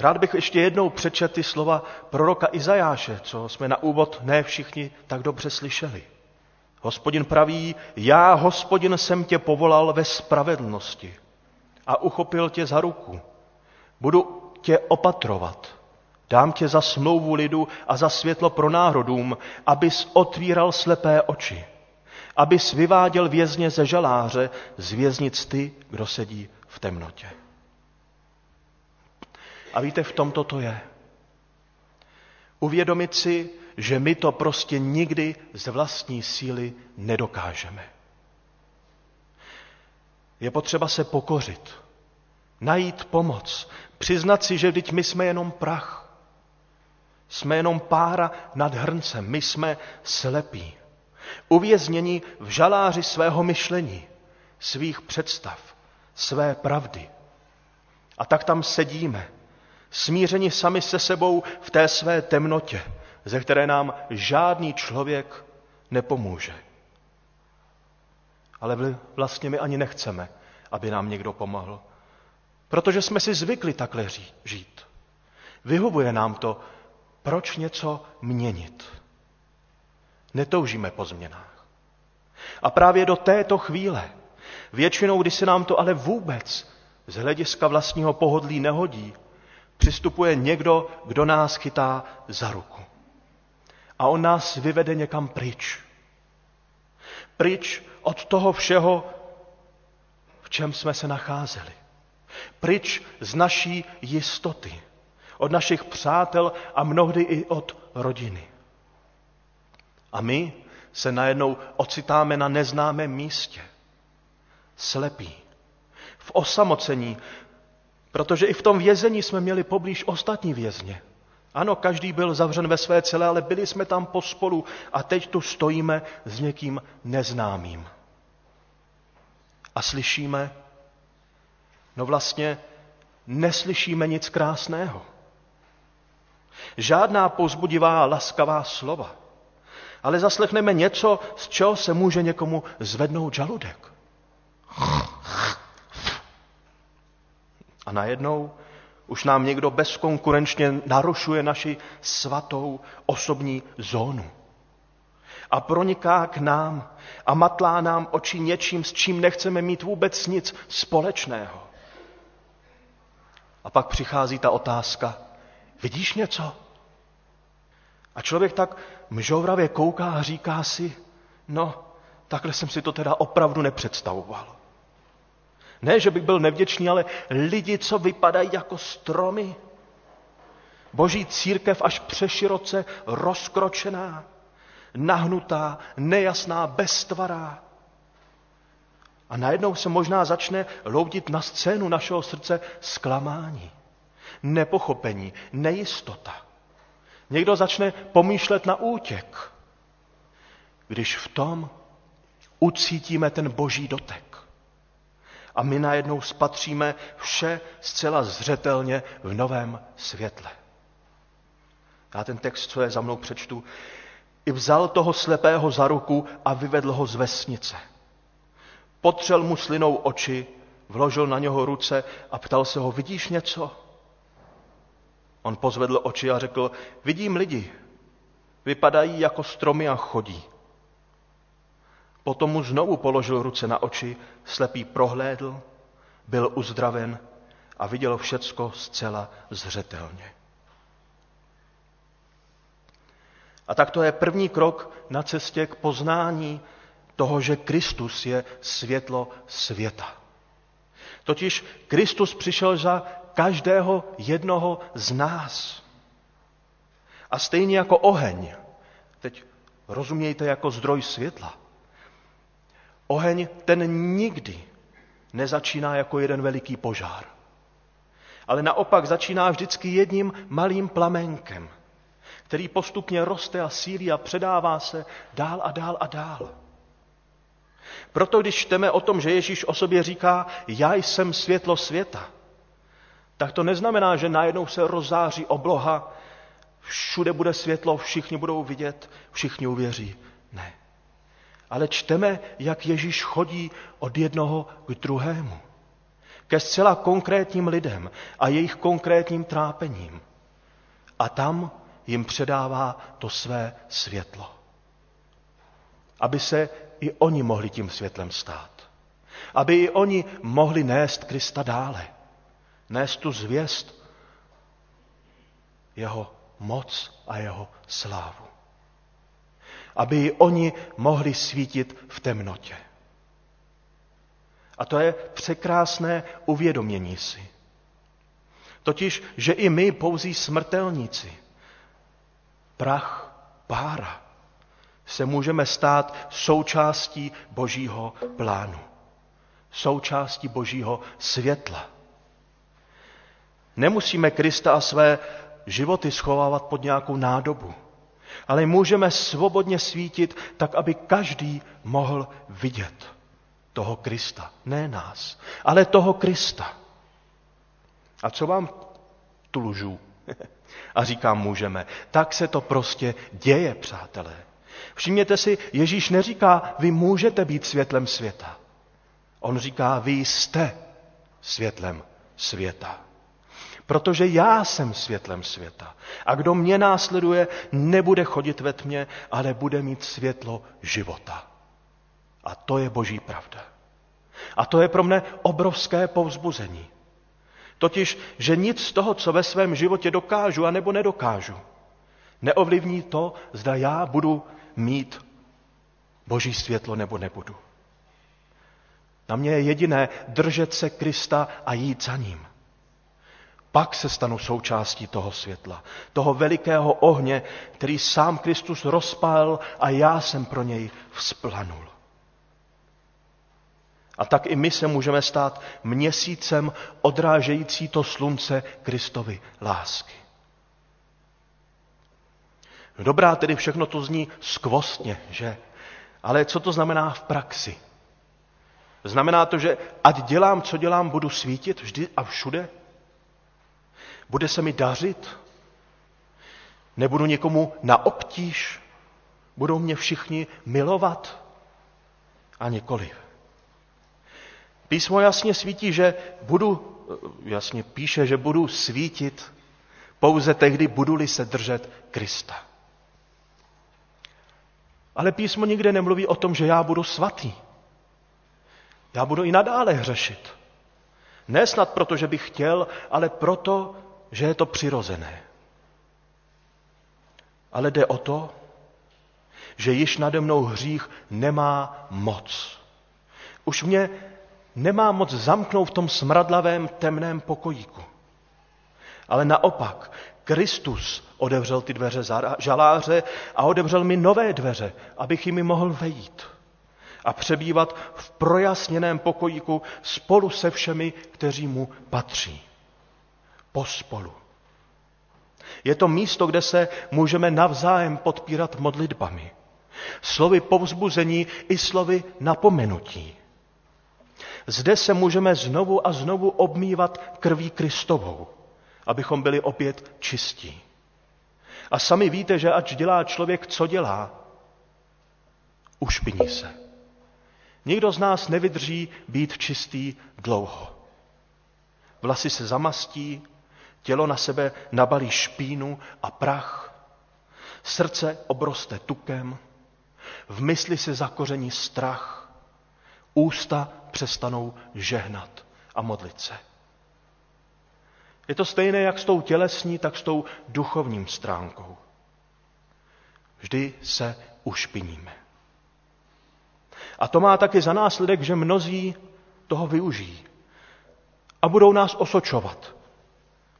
[SPEAKER 5] Rád bych ještě jednou přečetl ty slova proroka Izajáše, co jsme na úvod ne všichni tak dobře slyšeli. Hospodin praví, já, hospodin, jsem tě povolal ve spravedlnosti a uchopil tě za ruku. Budu tě opatrovat. Dám tě za smlouvu lidu a za světlo pro národům, abys otvíral slepé oči, abys vyváděl vězně ze žaláře, z věznic ty, kdo sedí v temnotě. A víte, v tomto to je. Uvědomit si, že my to prostě nikdy z vlastní síly nedokážeme. Je potřeba se pokořit, najít pomoc, přiznat si, že vždyť my jsme jenom prach. Jsme jenom pára nad hrncem, my jsme slepí. Uvězněni v žaláři svého myšlení, svých představ, své pravdy. A tak tam sedíme, smířeni sami se sebou v té své temnotě, ze které nám žádný člověk nepomůže. Ale vlastně my ani nechceme, aby nám někdo pomohl. Protože jsme si zvykli takhle žít. Vyhovuje nám to, proč něco měnit. Netoužíme po změnách. A právě do této chvíle, většinou, kdy se nám to ale vůbec z hlediska vlastního pohodlí nehodí, přistupuje někdo, kdo nás chytá za ruku. A on nás vyvede někam pryč. Pryč od toho všeho, v čem jsme se nacházeli. Pryč z naší jistoty, od našich přátel a mnohdy i od rodiny. A my se najednou ocitáme na neznámém místě. Slepí. V osamocení, protože i v tom vězení jsme měli poblíž ostatní vězně. Ano, každý byl zavřen ve své celé, ale byli jsme tam pospolu a teď tu stojíme s někým neznámým. A slyšíme, no vlastně neslyšíme nic krásného. Žádná pozbudivá, laskavá slova. Ale zaslechneme něco, z čeho se může někomu zvednout žaludek. A najednou už nám někdo bezkonkurenčně narušuje naši svatou osobní zónu. A proniká k nám a matlá nám oči něčím, s čím nechceme mít vůbec nic společného. A pak přichází ta otázka, vidíš něco? A člověk tak mžovravě kouká a říká si, no, takhle jsem si to teda opravdu nepředstavoval. Ne, že bych byl nevděčný, ale lidi, co vypadají jako stromy. Boží církev až přeširoce rozkročená, nahnutá, nejasná, beztvará. A najednou se možná začne loudit na scénu našeho srdce zklamání, nepochopení, nejistota. Někdo začne pomýšlet na útěk, když v tom ucítíme ten boží dotek. A my najednou spatříme vše zcela zřetelně v novém světle. Já ten text, co je za mnou přečtu, i vzal toho slepého za ruku a vyvedl ho z vesnice. Potřel mu slinou oči, vložil na něho ruce a ptal se ho, vidíš něco? On pozvedl oči a řekl, vidím lidi, vypadají jako stromy a chodí. Potom mu znovu položil ruce na oči, slepý prohlédl, byl uzdraven a viděl všecko zcela zřetelně. A tak to je první krok na cestě k poznání toho, že Kristus je světlo světa. Totiž Kristus přišel za každého jednoho z nás. A stejně jako oheň, teď rozumějte jako zdroj světla, oheň ten nikdy nezačíná jako jeden veliký požár. Ale naopak začíná vždycky jedním malým plamenkem, který postupně roste a sílí a předává se dál a dál a dál. Proto když čteme o tom, že Ježíš o sobě říká, já jsem světlo světa, tak to neznamená, že najednou se rozzáří obloha, všude bude světlo, všichni budou vidět, všichni uvěří. Ne. Ale čteme, jak Ježíš chodí od jednoho k druhému. Ke zcela konkrétním lidem a jejich konkrétním trápením. A tam jim předává to své světlo. Aby se i oni mohli tím světlem stát. Aby i oni mohli nést Krista dále. Nést tu zvěst, jeho moc a jeho slávu. Aby i oni mohli svítit v temnotě. A to je překrásné uvědomění si. Totiž, že i my, pouzí smrtelníci, prach, pára, se můžeme stát součástí Božího plánu, součástí Božího světla. Nemusíme Krista a své životy schovávat pod nějakou nádobu, ale můžeme svobodně svítit tak, aby každý mohl vidět toho Krista. Ne nás, ale toho Krista. A co vám tu lžu? [LAUGHS] A říkám, můžeme. Tak se to prostě děje, přátelé. Všimněte si, Ježíš neříká, vy můžete být světlem světa. On říká, vy jste světlem světa. Protože já jsem světlem světa. A kdo mě následuje, nebude chodit ve tmě, ale bude mít světlo života. A to je boží pravda. A to je pro mne obrovské povzbuzení. Totiž, že nic z toho, co ve svém životě dokážu a nebo nedokážu, neovlivní to, zda já budu mít boží světlo nebo nebudu. Na mě je jediné držet se Krista a jít za ním. Pak se stanu součástí toho světla, toho velikého ohně, který sám Kristus rozpálil a já jsem pro něj vzplanul. A tak i my se můžeme stát měsícem odrážející to slunce Kristovy lásky. Dobrá, tedy všechno to zní skvostně, že? Ale co to znamená v praxi? Znamená to, že ať dělám, co dělám, budu svítit vždy a všude? Bude se mi dařit? Nebudu někomu na obtíž? Budou mě všichni milovat? A nikoliv. Písmo jasně svítí, že budu, jasně píše, že budu svítit pouze tehdy, budu-li se držet Krista. Ale písmo nikde nemluví o tom, že já budu svatý. Já budu i nadále hřešit. Ne snad proto, že bych chtěl, ale proto, že je to přirozené. Ale jde o to, že již nade mnou hřích nemá moc. Už mě nemá moc zamknout v tom smradlavém temném pokojíku. Ale naopak, Kristus odevřel ty dveře žaláře a odevřel mi nové dveře, abych jimi mohl vejít a přebývat v projasněném pokojíku spolu se všemi, kteří mu patří. Pospolu. Je to místo, kde se můžeme navzájem podpírat modlitbami. Slovy povzbuzení i slovy napomenutí. Zde se můžeme znovu a znovu obmývat krví Kristovou, abychom byli opět čistí. A sami víte, že ač dělá člověk, co dělá, ušpiní se. Nikdo z nás nevydrží být čistý dlouho. Vlasy se zamastí, tělo na sebe nabalí špínu a prach, srdce obroste tukem, v mysli se zakoření strach, ústa přestanou žehnat a modlit se. Je to stejné jak s tou tělesní, tak s tou duchovním stránkou. Vždy se ušpiníme. A to má taky za následek, že mnozí toho využijí a budou nás osočovat.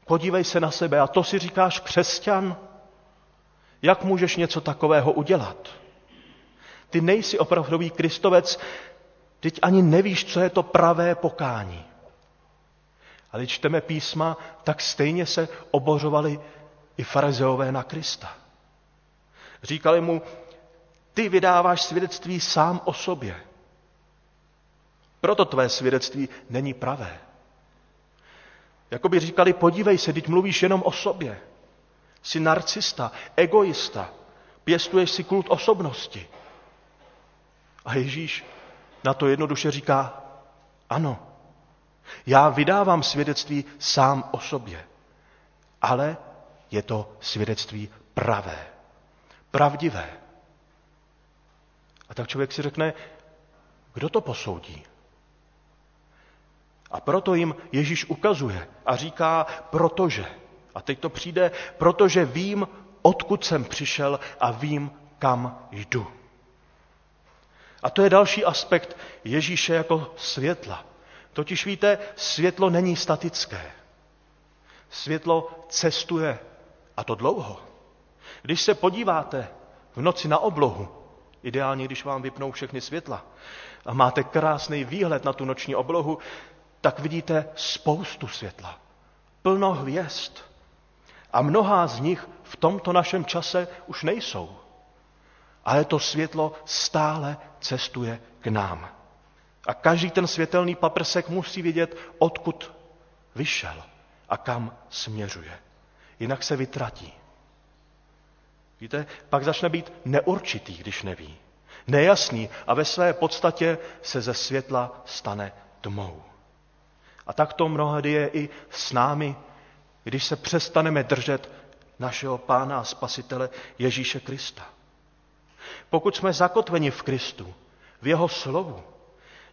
[SPEAKER 5] Podívej se na sebe a to si říkáš křesťan? Jak můžeš něco takového udělat? Ty nejsi opravdový kristovec, teď ani nevíš, co je to pravé pokání. Ale když čteme písma, tak stejně se obořovali i farizeové na Krista. Říkali mu, ty vydáváš svědectví sám o sobě. Proto tvé svědectví není pravé. Jakoby říkali, podívej se, teď mluvíš jenom o sobě. Jsi narcista, egoista, pěstuješ si kult osobnosti. A Ježíš na to jednoduše říká, ano, já vydávám svědectví sám o sobě, ale je to svědectví pravé, pravdivé. A tak člověk si řekne, kdo to posoudí? A proto jim Ježíš ukazuje a říká, protože. A teď to přijde, protože vím, odkud jsem přišel a vím, kam jdu. A to je další aspekt Ježíše jako světla. Totiž víte, světlo není statické. Světlo cestuje, a to dlouho. Když se podíváte v noci na oblohu, ideálně když vám vypnou všechny světla, a máte krásný výhled na tu noční oblohu, tak vidíte spoustu světla, plno hvězd. A mnohá z nich v tomto našem čase už nejsou. Ale to světlo stále cestuje k nám. A každý ten světelný paprsek musí vědět, odkud vyšel a kam směřuje. Jinak se vytratí. Víte, pak začne být neurčitý, když neví. Nejasný a ve své podstatě se ze světla stane tmou. A tak to mnohdy je i s námi, když se přestaneme držet našeho Pána a Spasitele Ježíše Krista. Pokud jsme zakotveni v Kristu, v jeho slovu,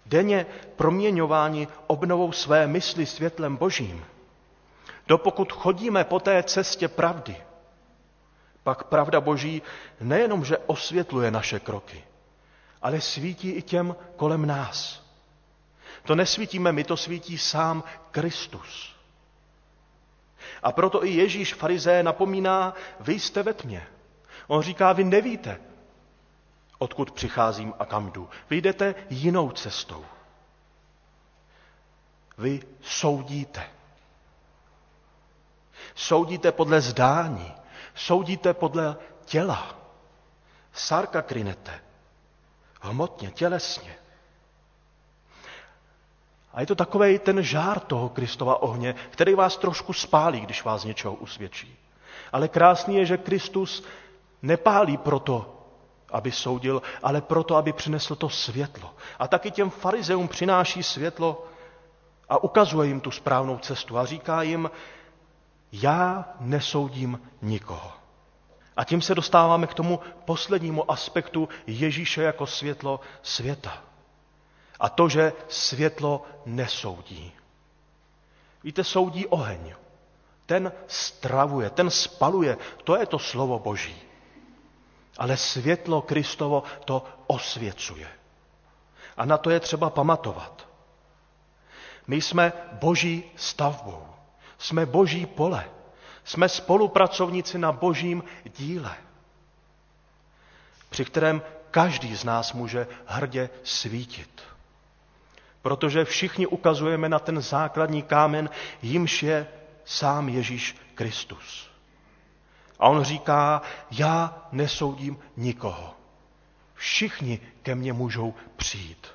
[SPEAKER 5] denně proměňováni obnovou své mysli světlem Božím, dopokut chodíme po té cestě pravdy, pak pravda Boží nejenom, že osvětluje naše kroky, ale svítí i těm kolem nás. To nesvítíme my, to svítí sám Kristus. A proto i Ježíš farizé napomíná, vy jste ve tmě. On říká, vy nevíte, odkud přicházím a kam jdu. Vy jdete jinou cestou. Vy soudíte. Soudíte podle zdání. Soudíte podle těla. Sarka krinete. Hmotně, tělesně. A je to takový ten žár toho Kristova ohně, který vás trošku spálí, když vás něčeho usvědčí. Ale krásný je, že Kristus nepálí proto, aby soudil, ale proto, aby přinesl to světlo. A taky těm farizeům přináší světlo a ukazuje jim tu správnou cestu a říká jim, já nesoudím nikoho. A tím se dostáváme k tomu poslednímu aspektu Ježíše jako světlo světa. A to, že světlo nesoudí. Víte, soudí oheň. Ten stravuje, ten spaluje. To je to slovo Boží. Ale světlo Kristovo to osvěcuje. A na to je třeba pamatovat. My jsme boží stavbou. Jsme boží pole. Jsme spolupracovníci na božím díle, při kterém každý z nás může hrdě svítit. Protože všichni ukazujeme na ten základní kámen, jimž je sám Ježíš Kristus. A on říká, já nesoudím nikoho. Všichni ke mně můžou přijít.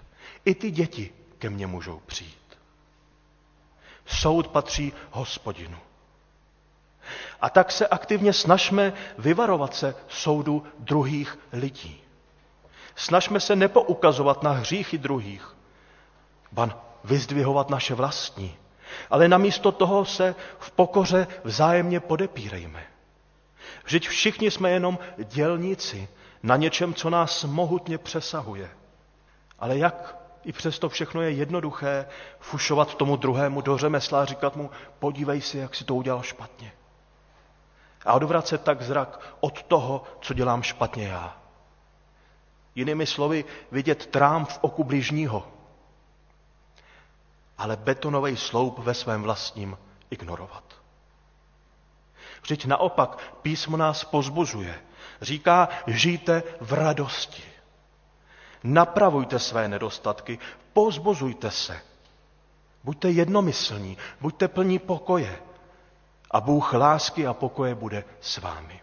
[SPEAKER 5] I ty děti ke mně můžou přijít. Soud patří hospodinu. A tak se aktivně snažme vyvarovat se soudu druhých lidí. Snažme se nepoukazovat na hříchy druhých, ban vyzdvihovat naše vlastní, ale namísto toho se v pokoře vzájemně podepírejme. Vždyť všichni jsme jenom dělníci na něčem, co nás mohutně přesahuje. Ale jak i přesto všechno je jednoduché fušovat tomu druhému do řemesla a říkat mu, podívej si, jak si to udělal špatně. A odvracet tak zrak od toho, co dělám špatně já. Jinými slovy, vidět trám v oku bližního, ale betonový sloup ve svém vlastním ignorovat. Vždyť naopak písmo nás pozbuzuje. Říká, žijte v radosti. Napravujte své nedostatky, pozbuzujte se. Buďte jednomyslní, buďte plní pokoje. A Bůh lásky a pokoje bude s vámi.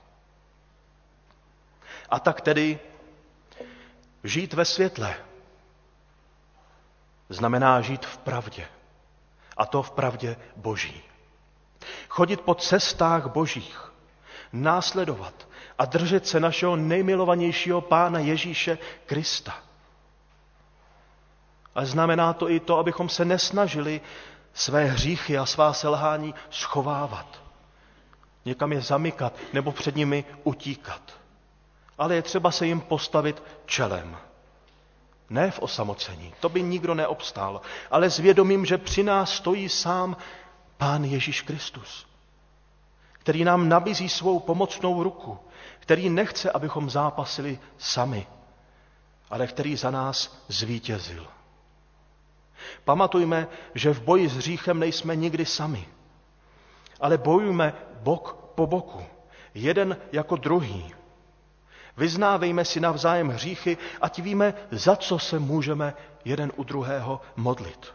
[SPEAKER 5] A tak tedy žít ve světle znamená žít v pravdě. A to v pravdě Boží. Chodit po cestách Božích, následovat a držet se našeho nejmilovanějšího Pána Ježíše Krista. Ale znamená to i to, abychom se nesnažili své hříchy a svá selhání schovávat. Někam je zamykat nebo před nimi utíkat. Ale je třeba se jim postavit čelem. Ne v osamocení, to by nikdo neobstál, ale s vědomím, že při nás stojí sám Pán Ježíš Kristus, který nám nabízí svou pomocnou ruku, který nechce, abychom zápasili sami, ale který za nás zvítězil. Pamatujme, že v boji s hříchem nejsme nikdy sami, ale bojujeme bok po boku, jeden jako druhý. Vyznávejme si navzájem hříchy, ať víme, za co se můžeme jeden u druhého modlit.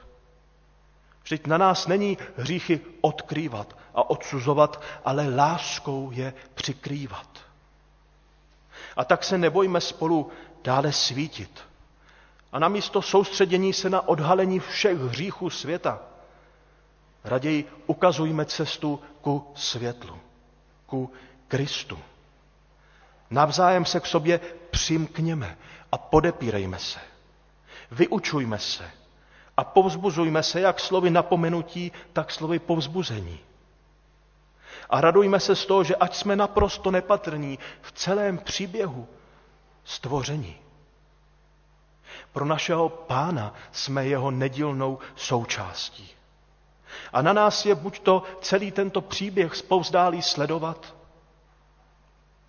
[SPEAKER 5] Vždyť na nás není hříchy odkrývat a odsuzovat, ale láskou je přikrývat. A tak se nebojme spolu dále svítit. A namísto soustředění se na odhalení všech hříchů světa, raději ukazujme cestu ku světlu, ku Kristu. Navzájem se k sobě přimkněme a podepírejme se. Vyučujme se a povzbuzujme se jak slovy napomenutí, tak slovy povzbuzení. A radujme se z toho, že ať jsme naprosto nepatrní v celém příběhu stvoření. Pro našeho pána jsme jeho nedílnou součástí. A na nás je buď to celý tento příběh spouzdálý sledovat,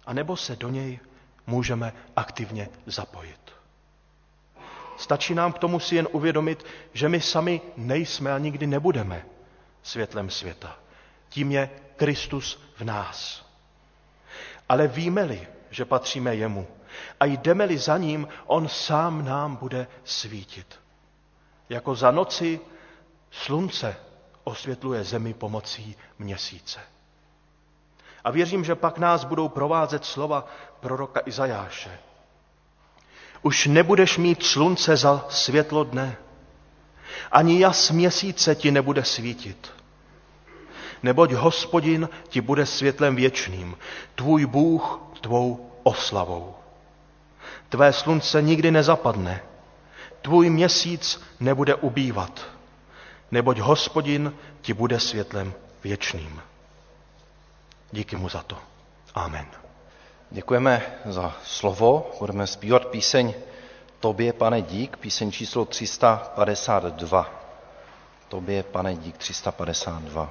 [SPEAKER 5] anebo se do něj můžeme aktivně zapojit. Stačí nám k tomu si jen uvědomit, že my sami nejsme a nikdy nebudeme světlem světa. Tím je Kristus v nás. Ale víme-li, že patříme jemu a jdeme-li za ním, on sám nám bude svítit. Jako za noci slunce osvětluje zemi pomocí měsíce. A věřím, že pak nás budou provázet slova proroka Izajáše. Už nebudeš mít slunce za světlo dne, ani jas měsíce ti nebude svítit. Neboť hospodin ti bude světlem věčným, tvůj Bůh tvou oslavou. Tvé slunce nikdy nezapadne, tvůj měsíc nebude ubývat, neboť hospodin ti bude světlem věčným. Díky mu za to. Amen.
[SPEAKER 1] Děkujeme za slovo. Budeme zpívat píseň Tobě, pane, dík, píseň číslo 352. Tobě, pane, dík 352.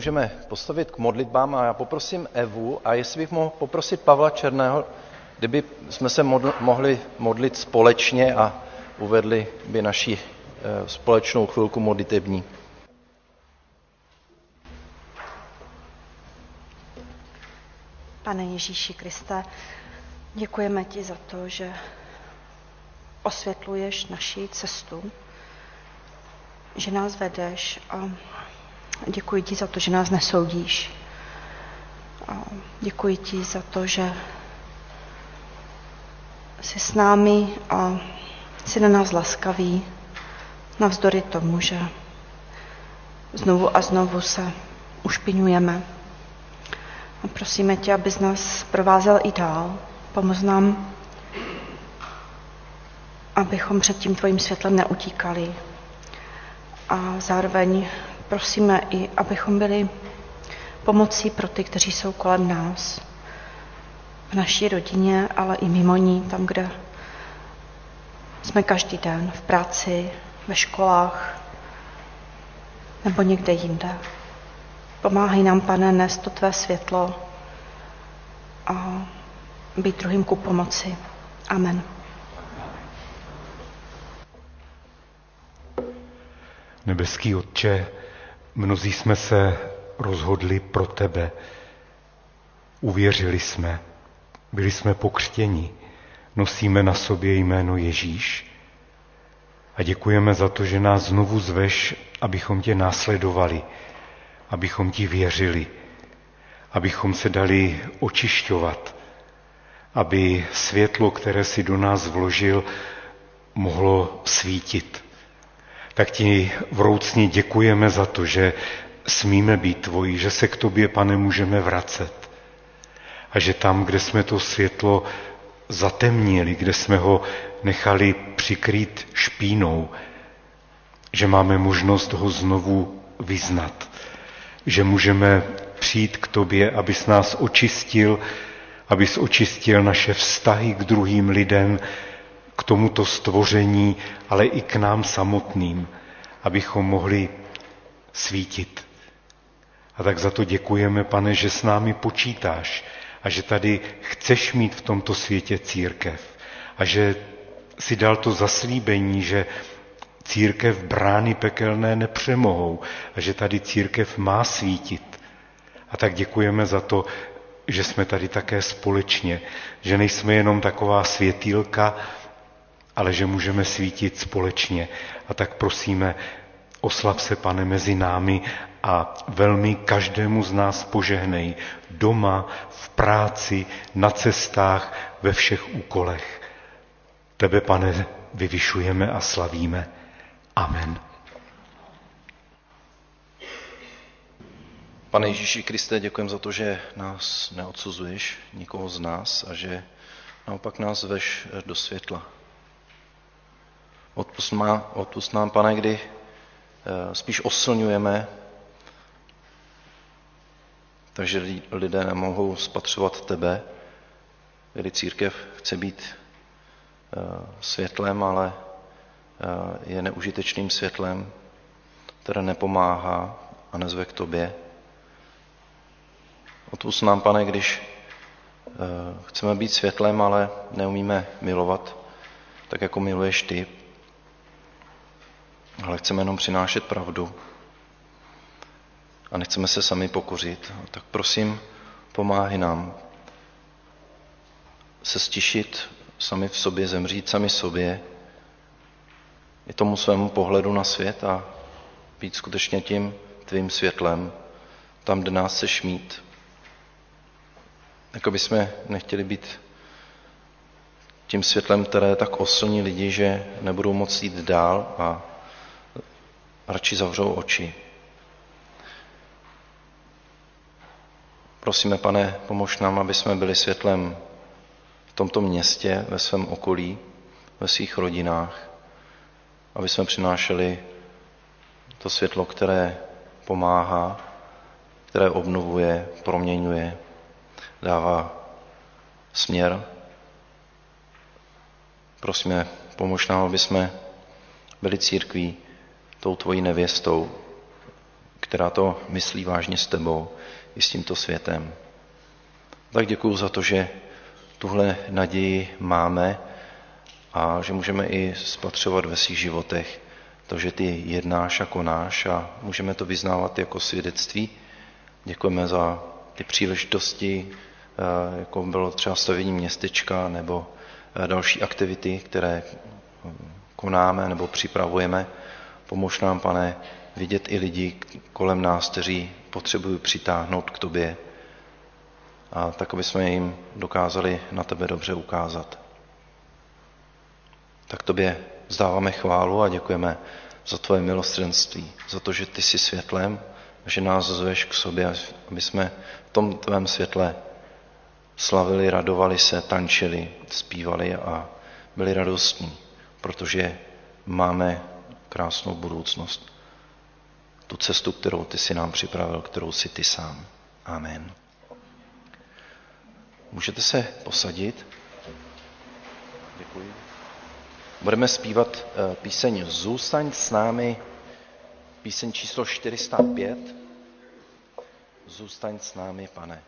[SPEAKER 1] můžeme postavit k modlitbám a já poprosím Evu a jestli bych mohl poprosit Pavla Černého, kdyby jsme se modl, mohli modlit společně a uvedli by naši eh, společnou chvilku modlitební.
[SPEAKER 6] Pane Ježíši Kriste, děkujeme ti za to, že osvětluješ naši cestu, že nás vedeš a děkuji ti za to, že nás nesoudíš. A děkuji ti za to, že jsi s námi a jsi na nás laskavý, navzdory tomu, že znovu a znovu se ušpiňujeme. A prosíme tě, abys nás provázel i dál. Pomoz nám, abychom před tím tvojím světlem neutíkali. A zároveň prosíme i, abychom byli pomocí pro ty, kteří jsou kolem nás. V naší rodině, ale i mimo ní, tam, kde jsme každý den, v práci, ve školách nebo někde jinde. Pomáhej nám, pane, nést to tvé světlo a být druhým ku pomoci. Amen.
[SPEAKER 7] Nebeský Otče, mnozí jsme se rozhodli pro tebe. Uvěřili jsme, byli jsme pokřtěni, nosíme na sobě jméno Ježíš. A děkujeme za to, že nás znovu zveš, abychom tě následovali, abychom ti věřili, abychom se dali očišťovat, aby světlo, které si do nás vložil, mohlo svítit. Tak ti vroucně děkujeme za to, že smíme být tvoji, že se k tobě, pane, můžeme vracet. A že tam, kde jsme to světlo zatemnili, kde jsme ho nechali přikrýt špínou, že máme možnost ho znovu vyznat že můžeme přijít k tobě, abys nás očistil, abys očistil naše vztahy k druhým lidem, k tomuto stvoření, ale i k nám samotným, abychom mohli svítit. A tak za to děkujeme, pane, že s námi počítáš a že tady chceš mít v tomto světě církev a že si dal to zaslíbení, že církev brány pekelné nepřemohou a že tady církev má svítit. A tak děkujeme za to, že jsme tady také společně, že nejsme jenom taková světýlka, ale že můžeme svítit společně. A tak prosíme, oslav se, pane, mezi námi a velmi každému z nás požehnej doma, v práci, na cestách, ve všech úkolech. Tebe, pane, vyvyšujeme a slavíme. Amen.
[SPEAKER 1] Pane Ježíši Kriste, děkujeme za to, že nás neodsuzuješ, nikoho z nás, a že naopak nás veš do světla. Odpust, má, odpust nám, pane, kdy eh, spíš oslňujeme, takže lidé nemohou spatřovat tebe, kdy církev chce být eh, světlem, ale Eh, je neužitečným světlem, které nepomáhá a nezve k tobě. Odpust nám, pane, když chceme být světlem, ale neumíme milovat, tak jako miluješ ty, ale chceme jenom přinášet pravdu a nechceme se sami pokořit. Tak prosím, pomáhej nám se stišit sami v sobě, zemřít sami sobě, i tomu svému pohledu na svět a být skutečně tím tvým světlem, tam, kde nás chceš mít. Jako bychom nechtěli být tím světlem, které tak oslní lidi, že nebudou moct jít dál a radši zavřou oči. Prosíme, pane, pomož nám, aby jsme byli světlem v tomto městě, ve svém okolí, ve svých rodinách, aby jsme přinášeli to světlo, které pomáhá, které obnovuje, proměňuje, dává směr. Prosíme, pomož nám, aby jsme byli církví tou tvojí nevěstou, která to myslí vážně s tebou i s tímto světem. Tak děkuji za to, že tuhle naději máme a že můžeme i spatřovat ve svých životech to, že ty jednáš a konáš a můžeme to vyznávat jako svědectví. Děkujeme za ty příležitosti, eh, jako bylo třeba stavění městečka nebo eh, další aktivity, které hm, konáme nebo připravujeme. Pomož nám, pane, vidět i lidi kolem nás, kteří potřebují přitáhnout k tobě, a tak, aby jsme jim dokázali na tebe dobře ukázat. Tak tobě vzdáváme chválu a děkujeme za tvoje milostrenství, za to, že ty jsi světlem, že nás zveš k sobě, aby jsme v tom tvém světle slavili, radovali se, tančili, zpívali a byli radostní, protože máme krásnou budoucnost. Tu cestu, kterou ty si nám připravil, kterou si ty sám. Amen. Můžete se posadit. Děkuji. Budeme zpívat eh, píseň Zůstaň s námi, píseň číslo 405. Zůstaň s námi, pane.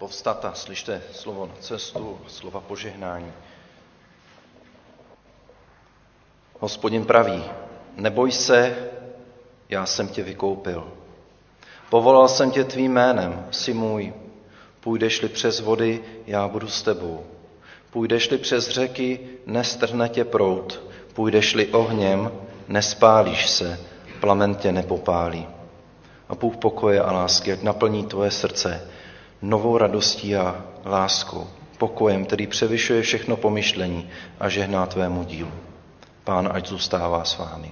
[SPEAKER 1] Povstat a slyšte slovo na cestu, slova požehnání. Hospodin praví, neboj se, já jsem tě vykoupil. Povolal jsem tě tvým jménem, si můj. Půjdeš-li přes vody, já budu s tebou. Půjdeš-li přes řeky, nestrhne tě prout. Půjdeš-li ohněm, nespálíš se, plamen tě nepopálí. A Bůh pokoje a lásky, ať naplní tvoje srdce novou radostí a láskou, pokojem, který převyšuje všechno pomyšlení a žehná tvému dílu. Pán ať zůstává s vámi.